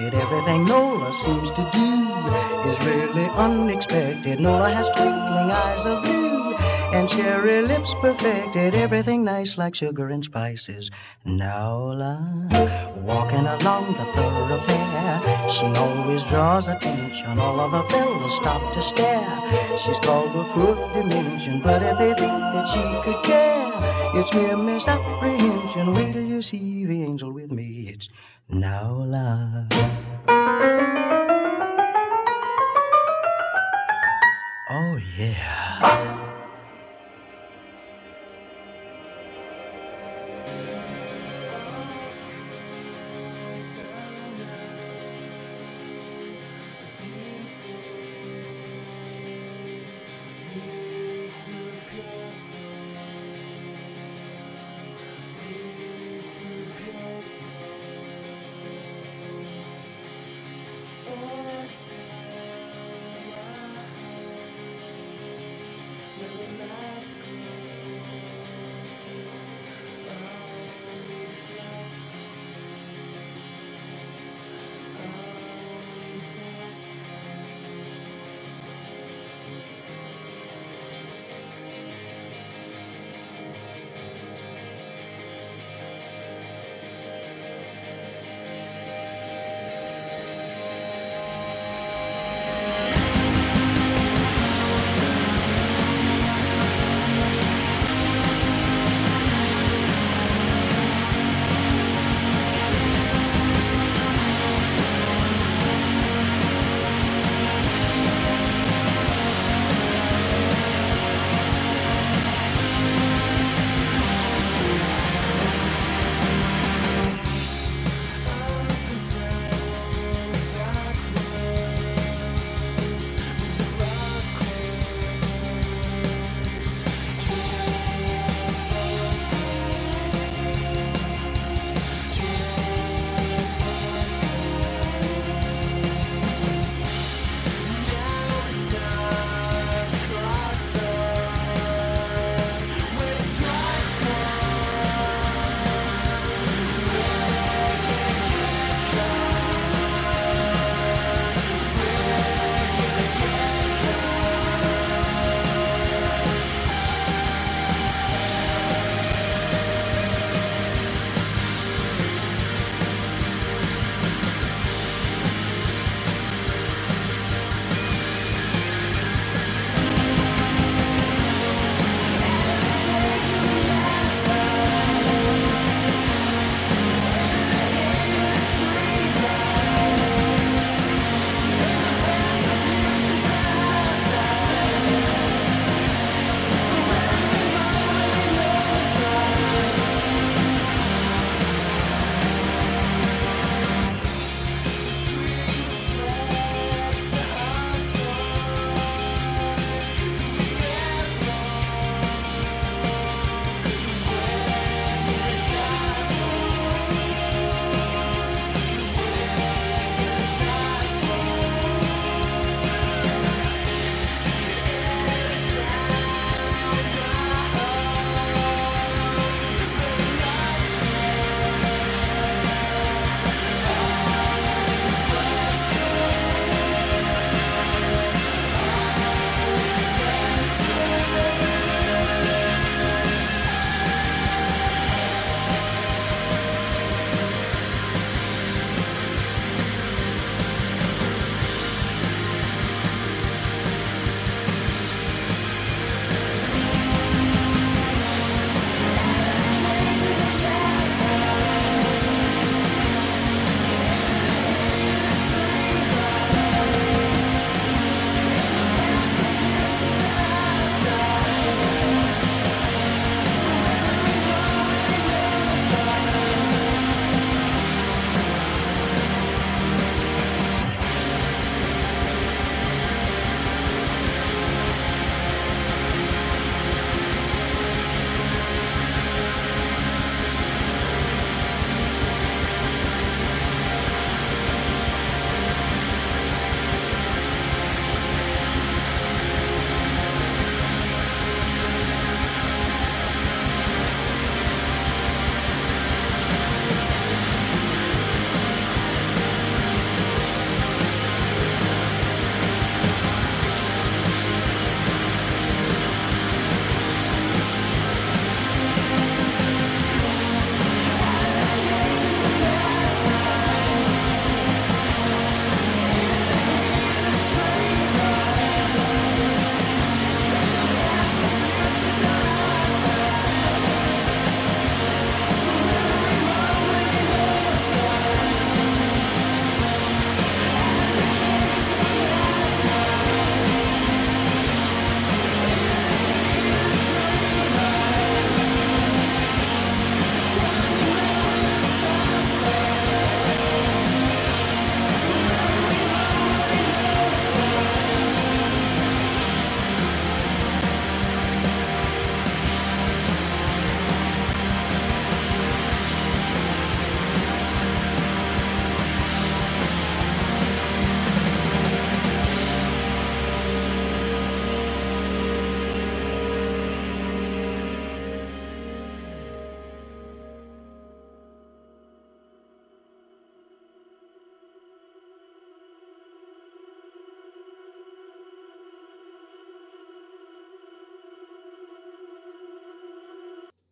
unaffected. Everything Nola seems to do is really unexpected. Nola has twinkling eyes of blue and cherry lips perfected. Everything nice like sugar and spices. Nola, walking along the thoroughfare, she always draws attention. All of the fellas stop to stare. She's called the fourth dimension, but if they think that she could care, it's mere misapprehension. Wait till you see the angel with me. It's now love. Oh, yeah.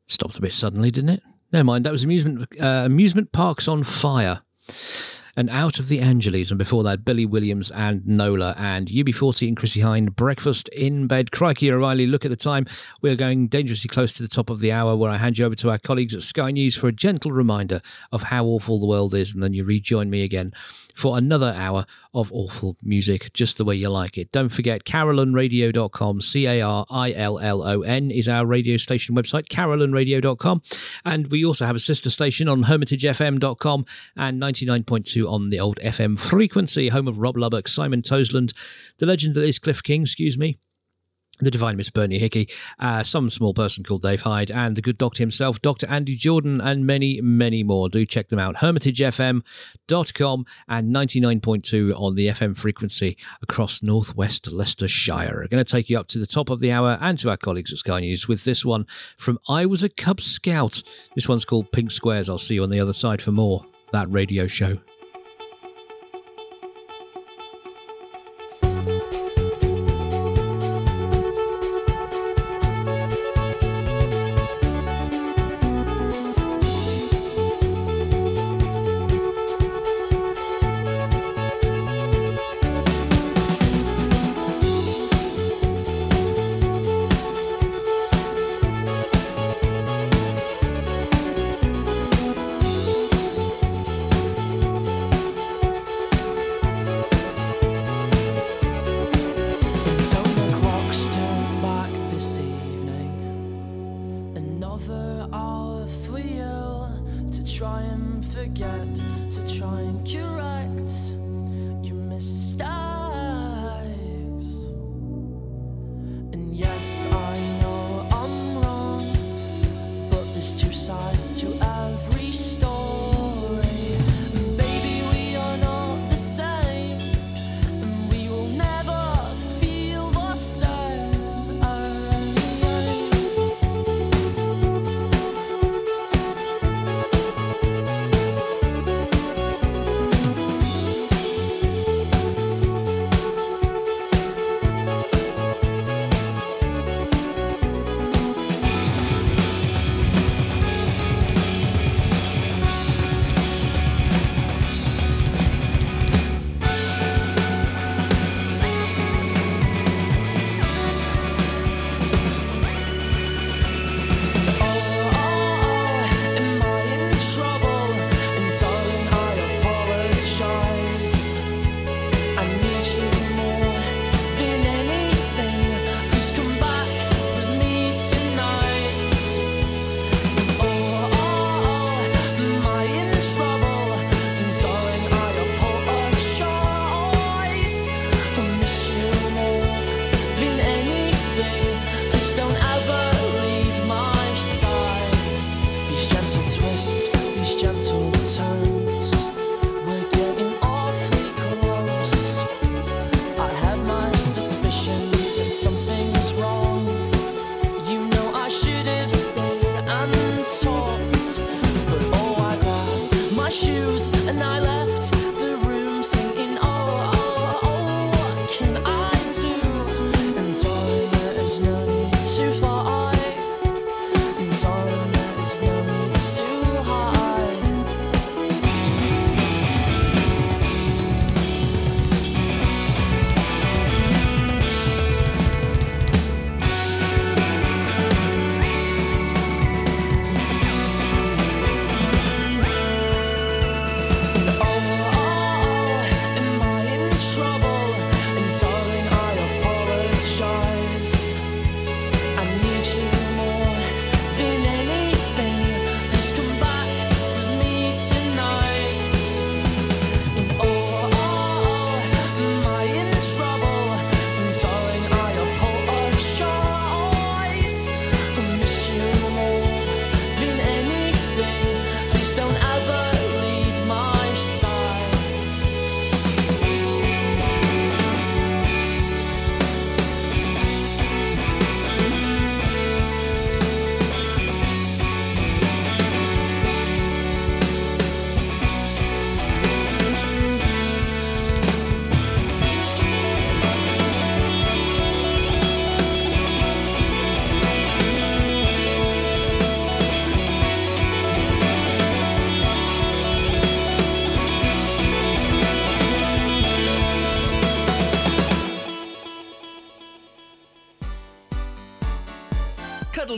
Stopped a bit suddenly, didn't it? Never mind. That was amusement uh, amusement parks on fire. And out of the Angeles, and before that, Billy Williams and Nola and UB40 and Chrissie Hynde, Breakfast in Bed. Crikey O'Reilly, look at the time. We're going dangerously close to the top of the hour where I hand you over to our colleagues at Sky News for a gentle reminder of how awful the world is, and then you rejoin me again for another hour of awful music, just the way you like it. Don't forget, carillonradio.com, C A R I L L O N, is our radio station website, carillonradio.com. And we also have a sister station on hermitagefm.com and 99.2 on the old FM frequency, home of Rob Lubbock, Simon Toseland, the legend that is Cliff King, excuse me the divine Miss Bernie Hickey, uh, some small person called Dave Hyde, and the good doctor himself, Dr. Andy Jordan, and many, many more. Do check them out. HermitageFM.com and 99.2 on the FM frequency across northwest Leicestershire. We're going to take you up to the top of the hour and to our colleagues at Sky News with this one from I Was a Cub Scout. This one's called Pink Squares. I'll see you on the other side for more. That radio show.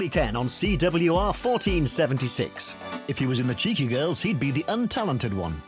Cuddly Ken on CWR 1476. If he was in the Cheeky Girls, he'd be the untalented one.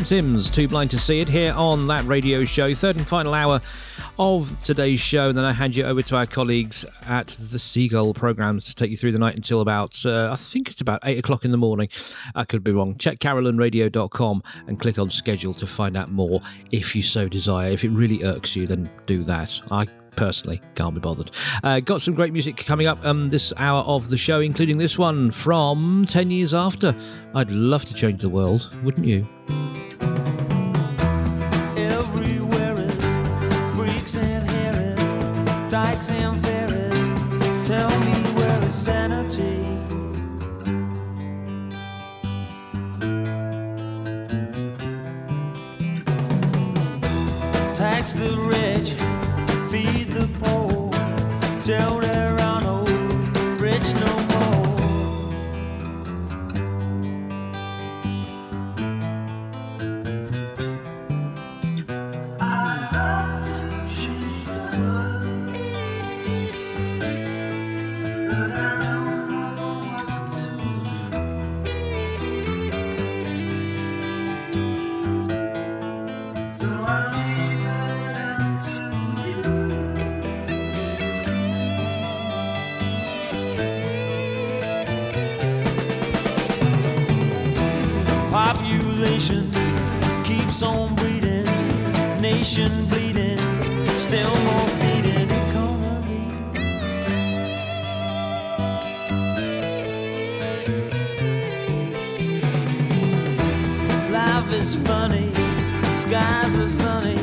Kym Sims, Too Blind to See It, here on that radio show. Third and final hour of today's show. And then I hand you over to our colleagues at the Seagull programme to take you through the night until about, uh, I think it's about 8 o'clock in the morning. I could be wrong. Check carillonradio.com and click on schedule to find out more if you so desire. If it really irks you, then do that. I personally can't be bothered. Uh, got some great music coming up um, this hour of the show, including this one from 10 years after. I'd love to change the world, wouldn't you? Dykes and fairies. Tell me where is sanity? Tax the rich, Life is funny, skies are sunny,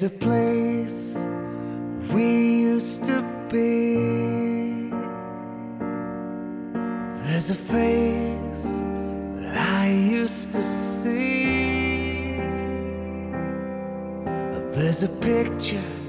There's a place we used to be. There's a face that I used to see. There's a picture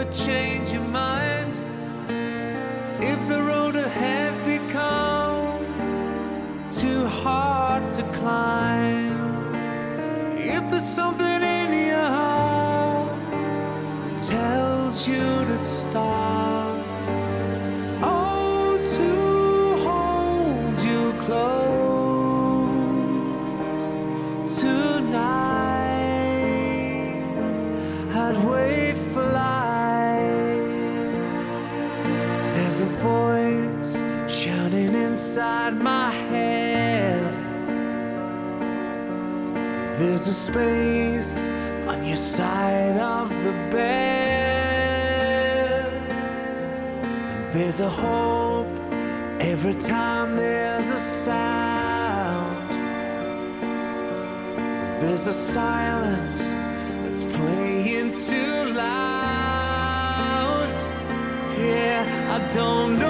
ever change your mind, if the road ahead becomes too hard to climb, if there's something in your heart that tells you space on your side of the bed. And there's a hope every time there's a sound. There's a silence that's playing too loud. Yeah, I don't know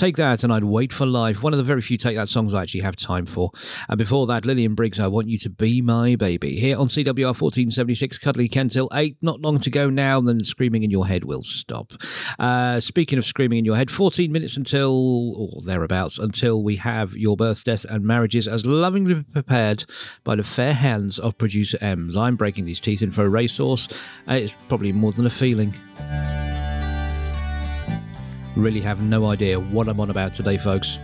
Take That and I'd Wait for Life. One of the very few Take That songs I actually have time for. And before that, Lillian Briggs, I Want You to Be My Baby. Here on CWR 1476, Cuddly Ken til 8. Not long to go now, then Screaming in Your Head will stop. Uh, speaking of Screaming in Your Head, 14 minutes until, or thereabouts, until we have your births, deaths, and marriages as lovingly prepared by the fair hands of producer Ems. I'm breaking these teeth in for a racehorse. Uh, it's probably more than a feeling. Really have no idea what I'm on about today, folks.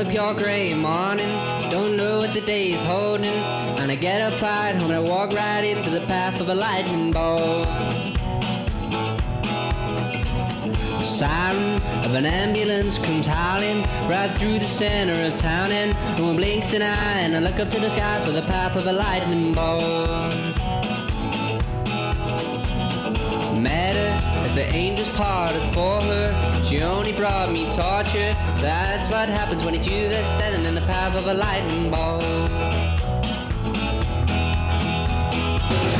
Another pure gray morning. Don't know what the day is holding. And I get up right home and I walk right into the path of a lightning bolt. Siren of an ambulance comes howling right through the center of town, and no one blinks an eye. And I look up to the sky for the path of a lightning bolt. Met her as the angels parted for her. She only brought me torture. That's what happens when it's you that's standing in the path of a lightning bolt.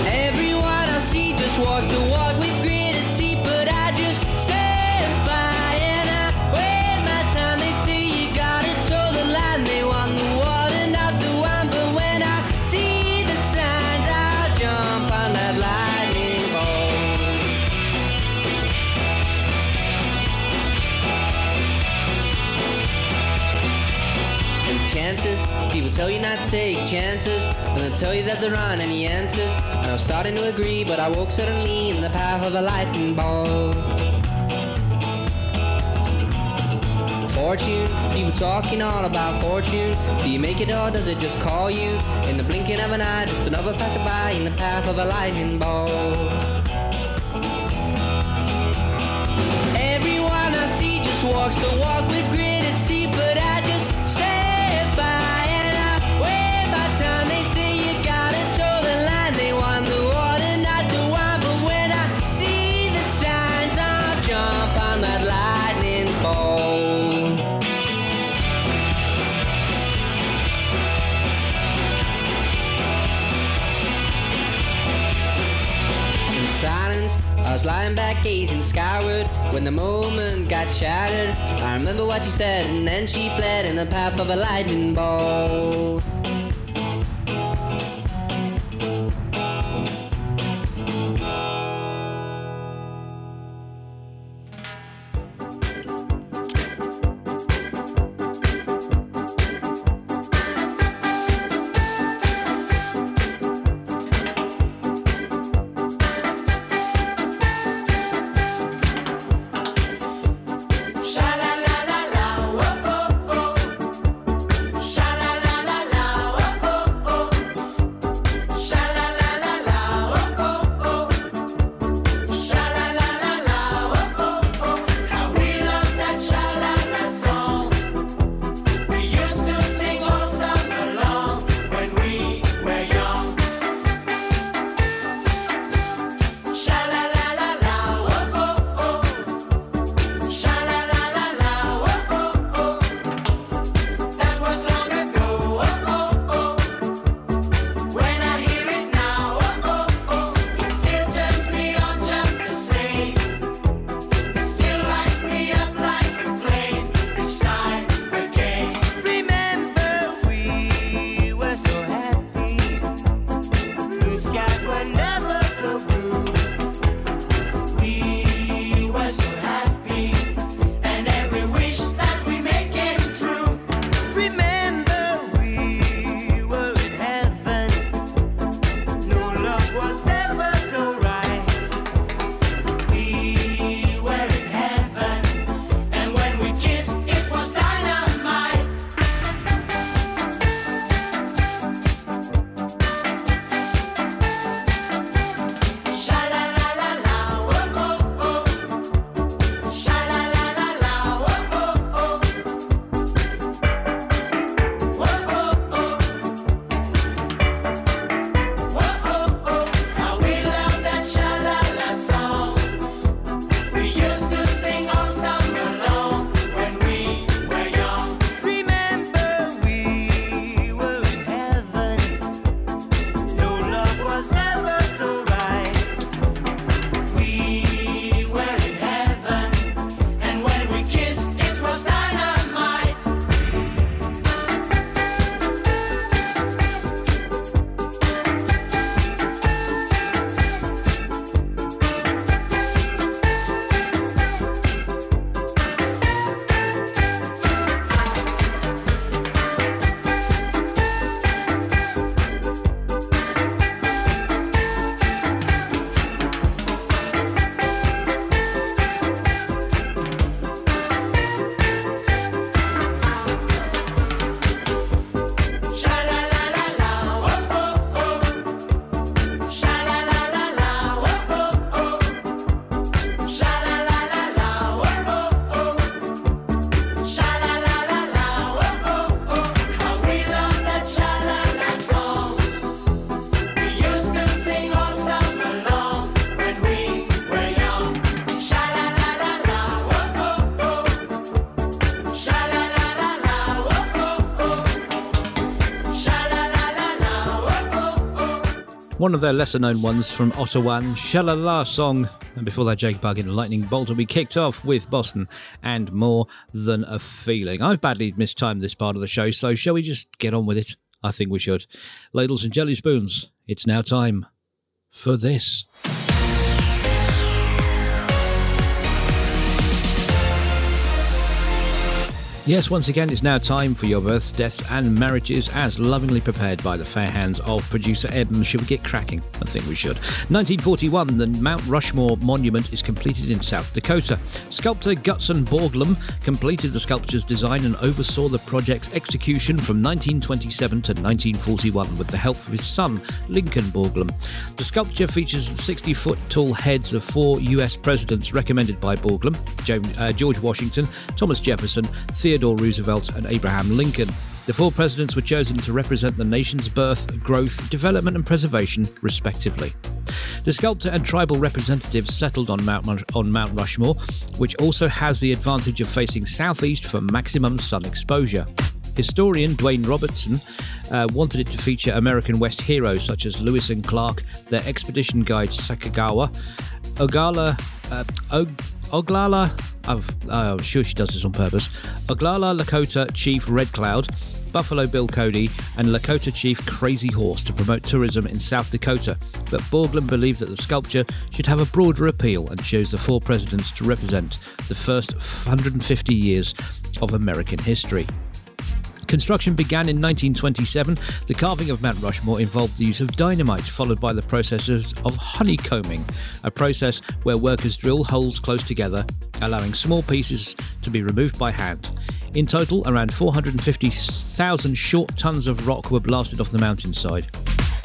Everyone I see just walks the walk with people tell you not to take chances, and they'll tell you that there aren't any answers. And I was starting to agree, but I woke suddenly in the path of a lightning bolt. Fortune, people talking all about fortune. Do you make it or does it just call you? In the blinking of an eye, just another passerby in the path of a lightning bolt. Everyone I see just walks the walk with was lying back gazing skyward when the moment got shattered. I remember what she said, and then she fled in the path of a lightning bolt. One of their lesser known ones from Ottawan, Shalala song. And before that, Jake Bugg and Lightning Bolt will be kicked off with Boston and More Than a Feeling. I've badly mistimed this part of the show, so shall we just get on with it? I think we should. Ladles and jelly spoons, it's now time for this. Yes, once again, it's now time for your births, deaths, and marriages as lovingly prepared by the fair hands of producer Eben. Should we get cracking? Think we should. 1941, the Mount Rushmore Monument is completed in South Dakota. Sculptor Gutzon Borglum completed the sculpture's design and oversaw the project's execution from 1927 to 1941 with the help of his son, Lincoln Borglum. The sculpture features the 60 foot tall heads of four US presidents recommended by Borglum uh, George Washington, Thomas Jefferson, Theodore Roosevelt, and Abraham Lincoln. The four presidents were chosen to represent the nation's birth, growth, development, and preservation, respectively. The sculptor and tribal representatives settled on Mount, on Mount Rushmore, which also has the advantage of facing southeast for maximum sun exposure. Historian Dwayne Robertson uh, wanted it to feature American West heroes such as Lewis and Clark, their expedition guide Sacagawea, Ogala, uh, Og- Oglala, I'm, uh, I'm sure she does this on purpose, Oglala Lakota Chief Red Cloud, Buffalo Bill Cody, and Lakota Chief Crazy Horse to promote tourism in South Dakota. But Borglum believed that the sculpture should have a broader appeal and chose the four presidents to represent the first 150 years of American history. Construction began in 1927. The carving of Mount Rushmore involved the use of dynamite, followed by the process of honeycombing, a process where workers drill holes close together, allowing small pieces to be removed by hand. In total, around 450,000 short tons of rock were blasted off the mountainside.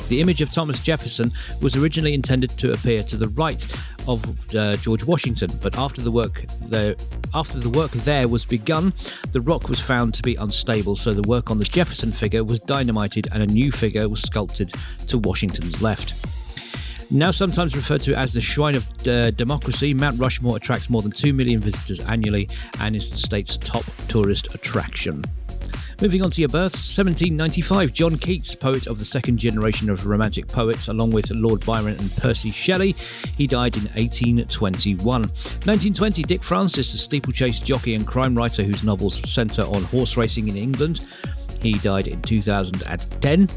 The image of Thomas Jefferson was originally intended to appear to the right of uh, George Washington, but after the work there, after the work there was begun, the rock was found to be unstable, so the work on the Jefferson figure was dynamited and a new figure was sculpted to Washington's left. Now sometimes referred to as the Shrine of uh, Democracy, Mount Rushmore attracts more than 2 million visitors annually and is the state's top tourist attraction. Moving on to your births, 1795, John Keats, poet of the second generation of Romantic poets, along with Lord Byron and Percy Shelley. He died in 1821. 1920, Dick Francis, the steeplechase jockey and crime writer whose novels centre on horse racing in England. He died in 2010.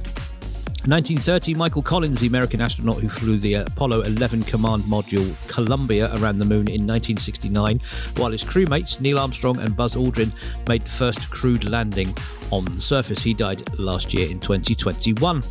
1930, Michael Collins, the American astronaut who flew the Apollo 11 command module Columbia around the moon in 1969, while his crewmates Neil Armstrong and Buzz Aldrin made the first crewed landing on the surface. He died last year in 2021.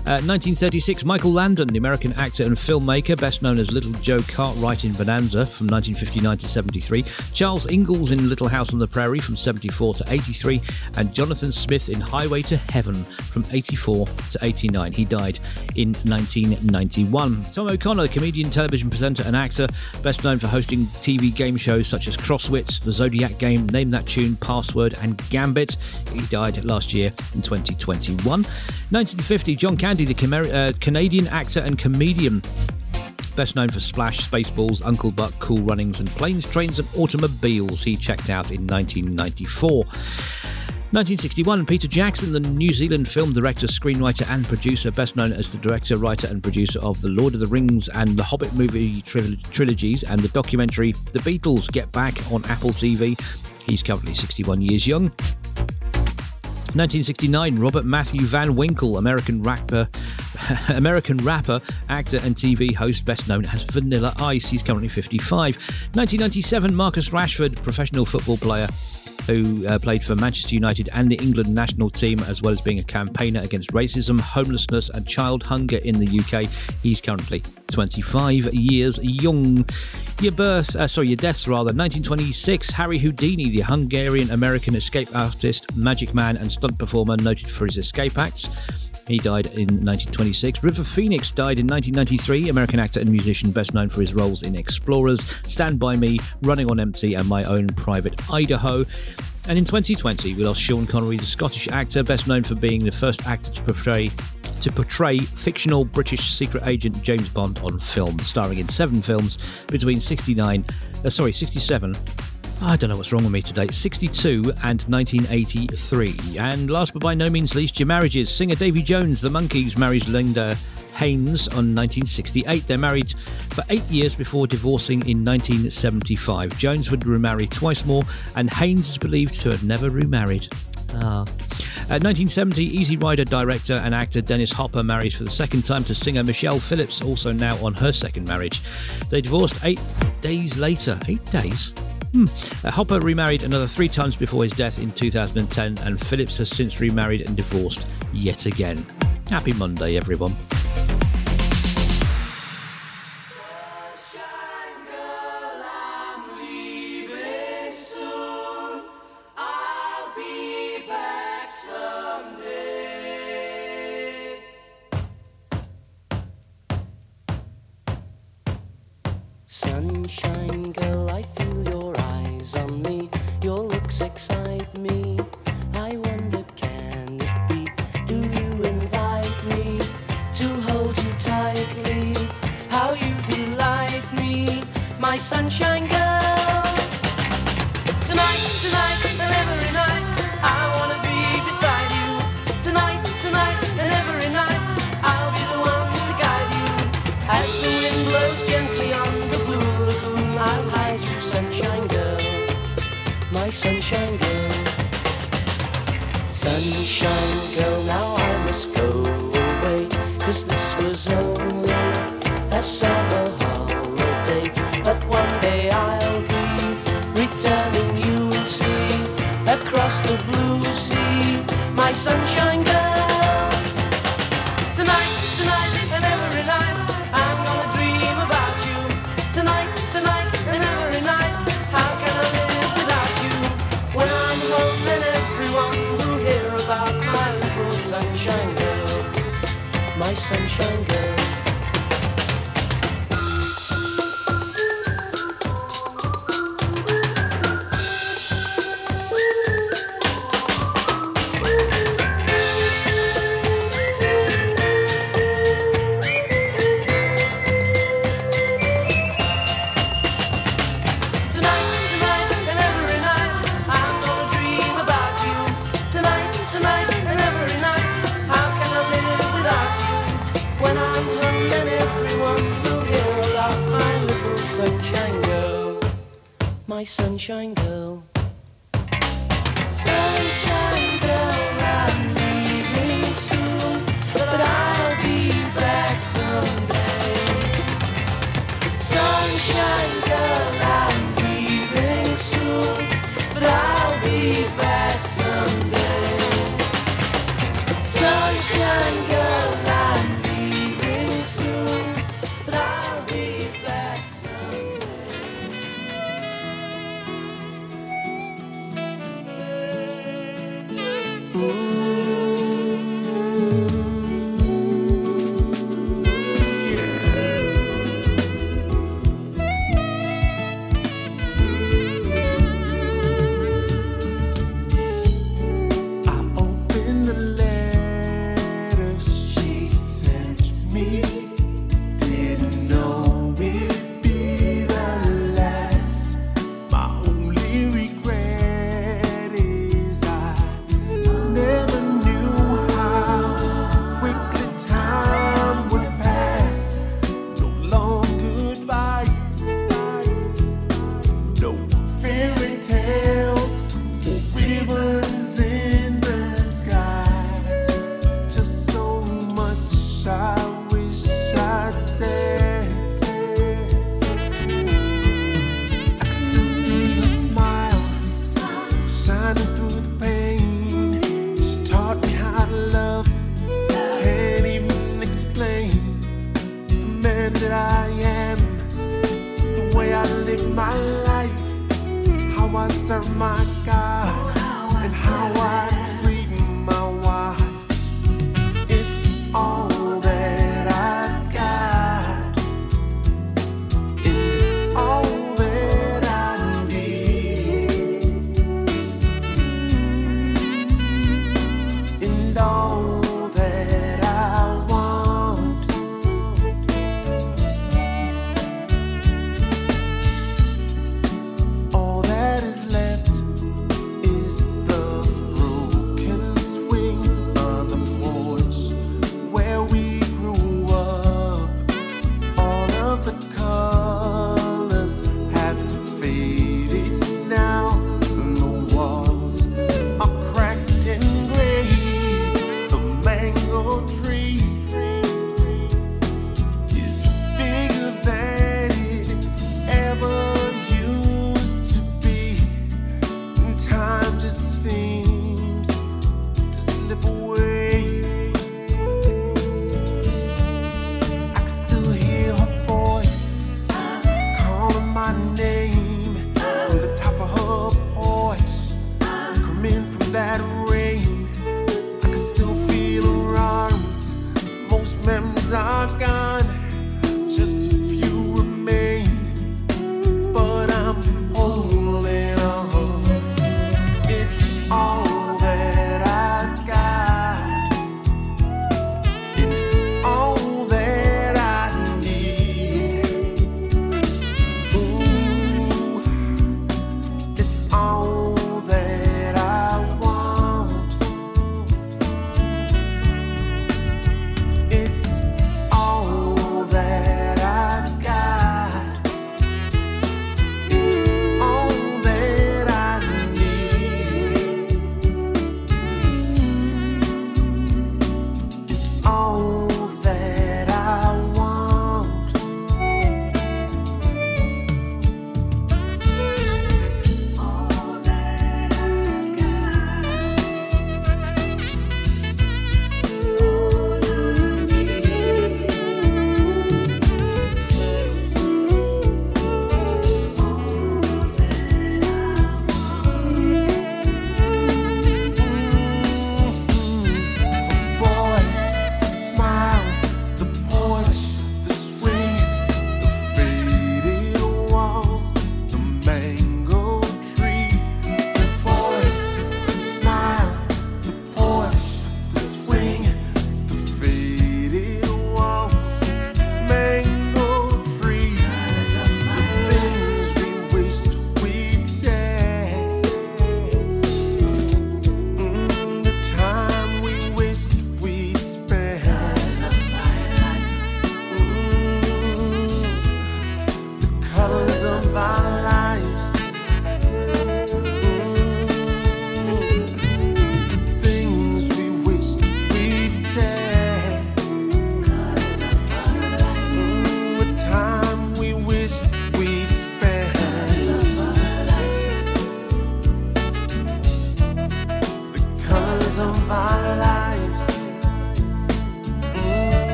Uh, 1936, Michael Landon, the American actor and filmmaker, best known as Little Joe Cartwright in Bonanza from 1959 to 73, Charles Ingalls in Little House on the Prairie from 74 to 83, and Jonathan Smith in Highway to Heaven from 84 to 89. He died in 1991. Tom O'Connor, comedian, television presenter, and actor, best known for hosting TV game shows such as Crosswits, The Zodiac Game, Name That Tune, Password, and Gambit. He died last year in 2021. 1950, John Candy, the Camer- uh, Canadian actor and comedian. Best known for Splash, Spaceballs, Uncle Buck, Cool Runnings, and Planes, Trains, and Automobiles. He checked out in 1994. 1961, Peter Jackson, the New Zealand film director, screenwriter, and producer, best known as the director, writer, and producer of the Lord of the Rings and the Hobbit movie tri- trilogies and the documentary The Beatles Get Back on Apple TV. He's currently 61 years young. 1969, Robert Matthew Van Winkle, American rapper, American rapper, actor, and TV host, best known as Vanilla Ice. He's currently 55. 1997, Marcus Rashford, professional football player who uh, played for Manchester United and the England national team, as well as being a campaigner against racism, homelessness, and child hunger in the UK. He's currently 25 years young. Your birth, uh, sorry, your deaths rather. 1926, Harry Houdini, the Hungarian American escape artist, magic man, and stunt performer, noted for his escape acts. He died in 1926. River Phoenix died in 1993. American actor and musician, best known for his roles in Explorers, Stand By Me, Running on Empty, and My Own Private Idaho. And in 2020, we lost Sean Connery, the Scottish actor, best known for being the first actor to portray to portray fictional British secret agent James Bond on film, starring in seven films between 69, uh, sorry, 67 I don't know what's wrong with me today. 62 and 1983. And last but by no means least, your marriages. Singer Davy Jones, The Monkees, marries Linda Haynes on 1968. They're married for eight years before divorcing in 1975. Jones would remarry twice more, and Haynes is believed to have never remarried. Ah. At 1970, Easy Rider director and actor Dennis Hopper marries for the second time to singer Michelle Phillips, also now on her second marriage. They divorced eight days later. Eight days? Hmm. Uh, Hopper remarried another three times before his death in 2010, and Phillips has since remarried and divorced yet again. Happy Monday, everyone. Excite me. I wonder, can it be? Do you invite me to hold you tightly? How you delight me, my sunshine Sunshine my sunshine girl.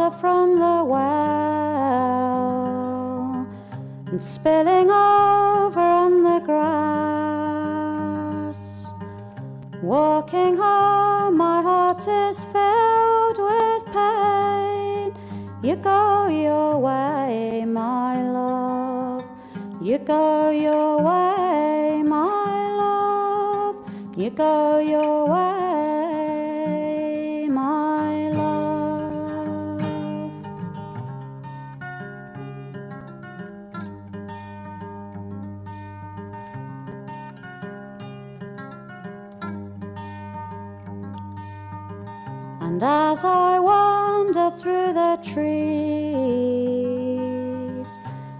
Water from the well and spilling over on the grass. Walking home, my heart is filled with pain. You go your way, my love. You go your way, my love. You go your way, And as I wander through the trees,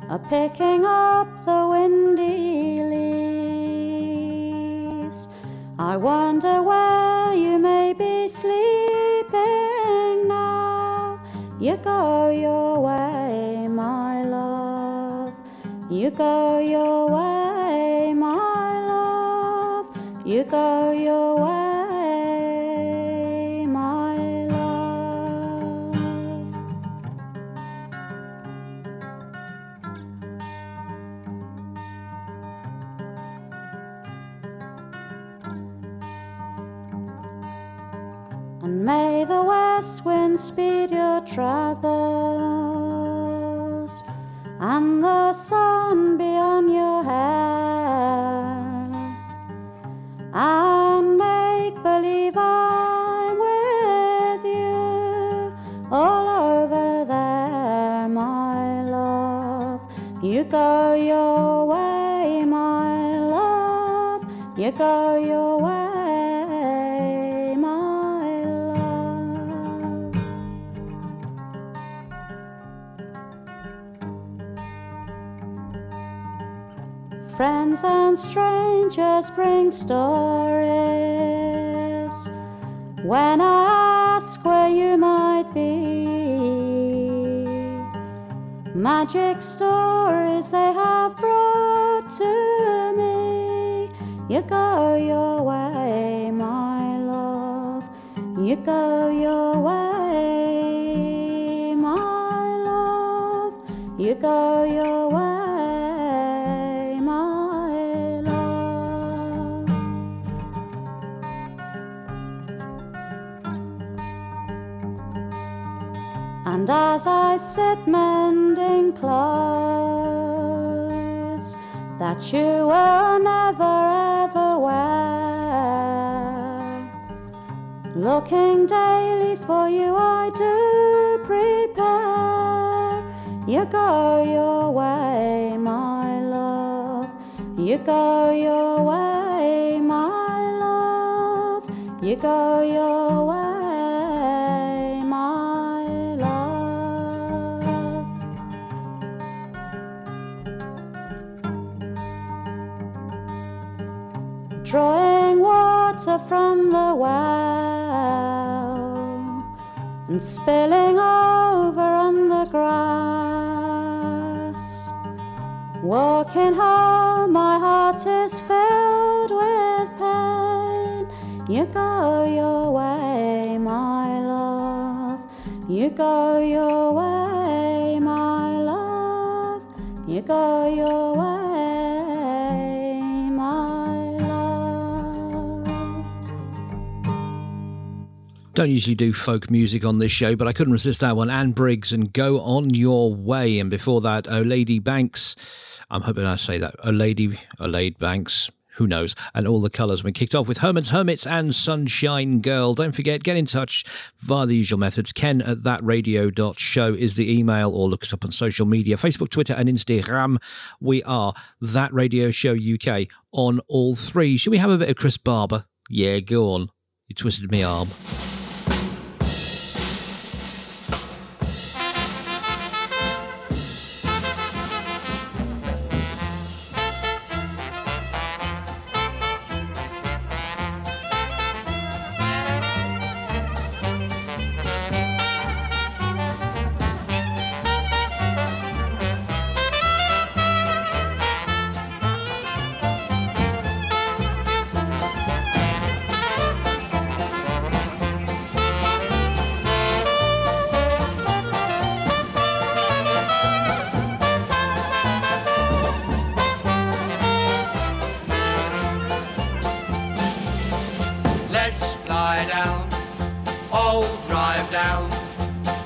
a picking up the windy leaves, I wonder where you may be sleeping now. You go your way, my love. You go your way, my love. You go your way, may the west wind speed your travels, and the sun be on your hair, and make believe I'm with you all over there, my love. You go your way, my love. You go your way, friends and strangers bring stories. When I ask where you might be, magic stories they have brought to me. You go your way, my love. You go your way, my love. You go your way, And as I sit mending clothes that you will never ever wear, looking daily for you, I do prepare. You go your way, my love. You go your way, my love. You go your way, Drawing water from the well and spilling over on the grass. Walking home, my heart is filled with pain. You go your way, my love. You go your way, my love. You go your way, Don't usually do folk music on this show, but I couldn't resist that one. Anne Briggs and Go On Your Way. And before that, Oh Lady Banks. I'm hoping I say that. Oh Lady, Oh Lady Banks. Who knows? And all the colours. We kicked off with Herman's Hermits and Sunshine Girl. Don't forget, get in touch via the usual methods. Ken at thatradio.show is the email, or look us up on social media Facebook, Twitter, and Instagram. We are That Radio Show UK on all three. Should we have a bit of Chris Barber? Yeah, go on. You twisted me arm.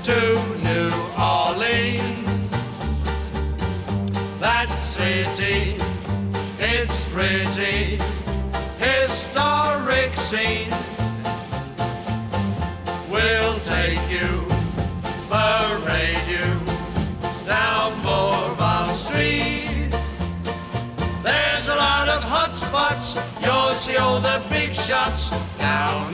To New Orleans. That city, it's pretty, historic scenes. We'll take you, parade you down Bourbon Street. There's a lot of hot spots. You'll see all the big shots down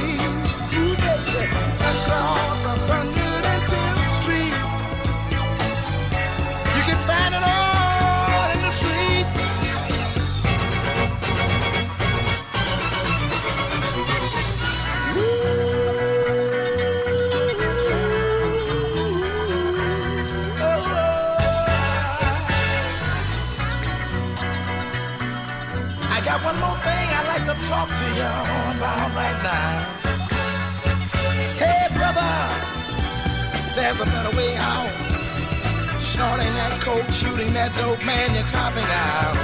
There's a better way out. Snorting that coke, shooting that dope, man, you're copping out.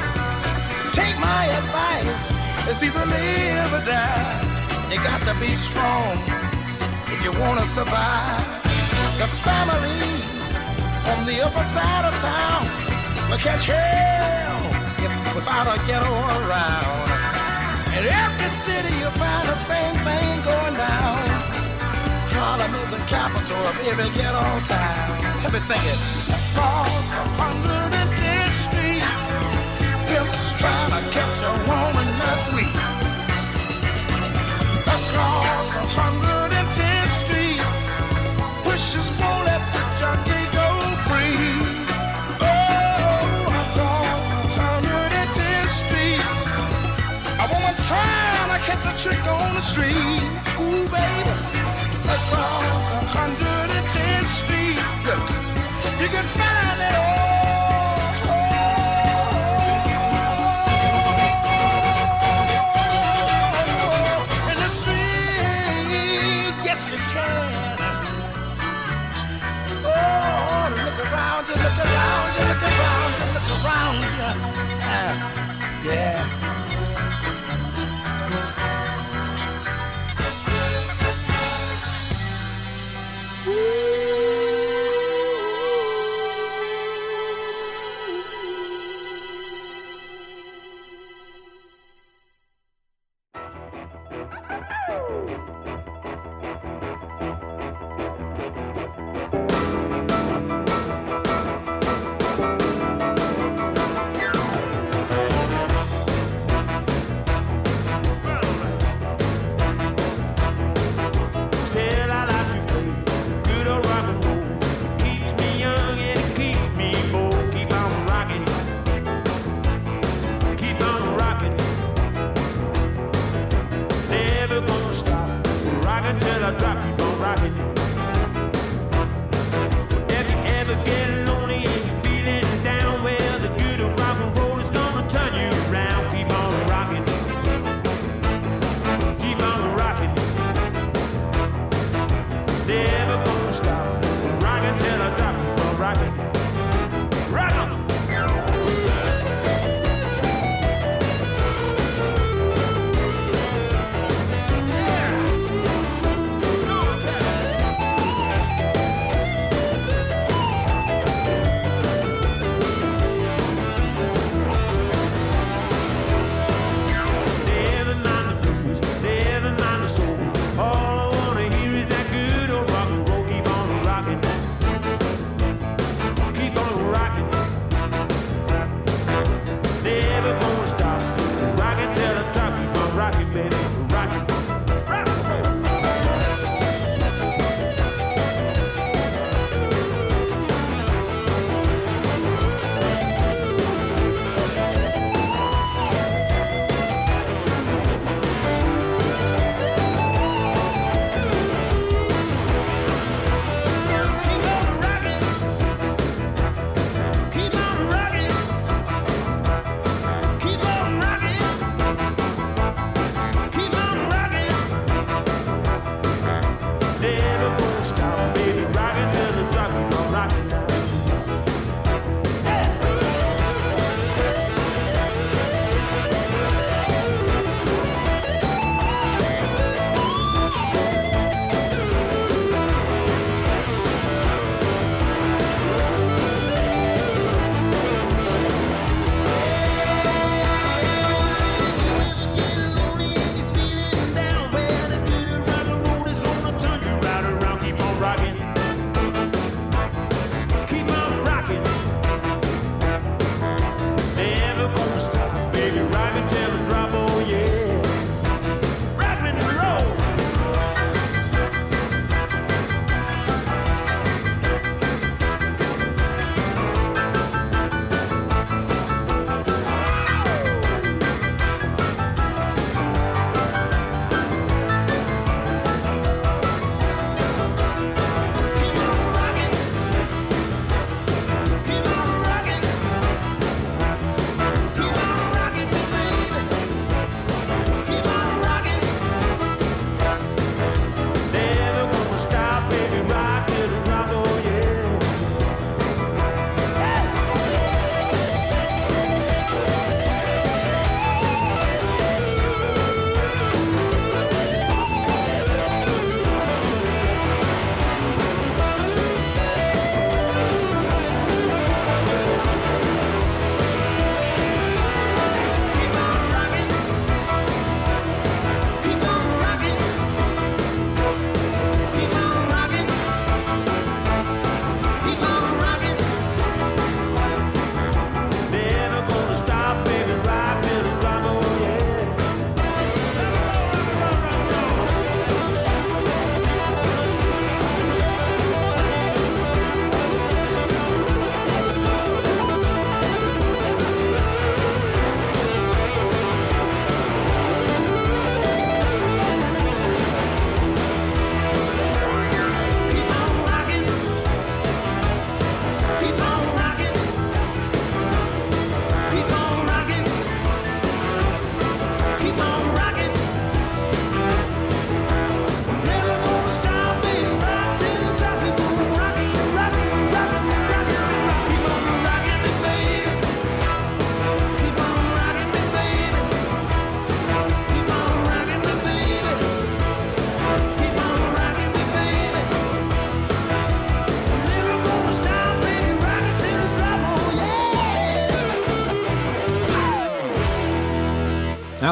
Take my advice, it's either live or die. You got to be strong if you want to survive. The family on the upper side of town will catch hell if without a ghetto around. In every city you'll find the same thing going down. Harlem is the capital of every ghetto town. Let me sing it. Across 110th Street, pimps trying to catch a woman that's weak. Across 110th Street, wishes won't let the junkie go free. Oh, across 110th Street, a woman trying to catch a trick on the street. Ooh, baby, you can find it all. You can. Oh, look around you, look around you, look around you, look around. Ah, yeah.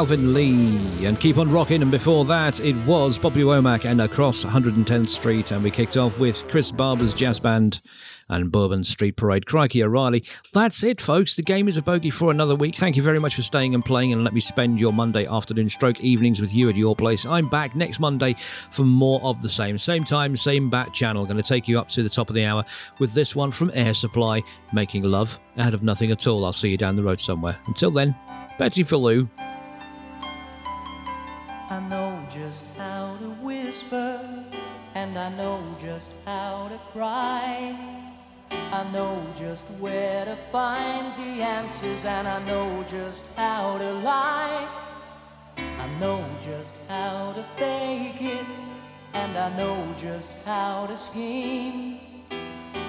Alvin Lee, and Keep on Rocking. And before that, it was Bobby Womack and Across 110th Street. And we kicked off with Chris Barber's Jazz Band and Bourbon Street Parade. Crikey O'Reilly. That's it, folks. The game is a bogey for another week. Thank you very much for staying and playing and let me spend your Monday afternoon stroke evenings with you at your place. I'm back next Monday for more of the same. Same time, same bat channel. Going to take you up to the top of the hour with this one from Air Supply, Making Love out of nothing at all. I'll see you down the road somewhere. Until then, Betty Falou. How to cry. I know just where to find the answers, and I know just how to lie. I know just how to fake it, and I know just how to scheme.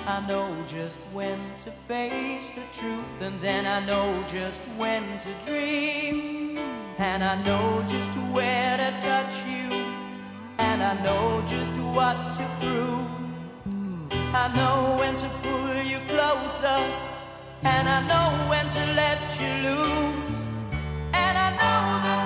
I know just when to face the truth, and then I know just when to dream. And I know just where to touch you, and I know just what to prove. I know when to pull you closer, and I know when to let you loose. And I know the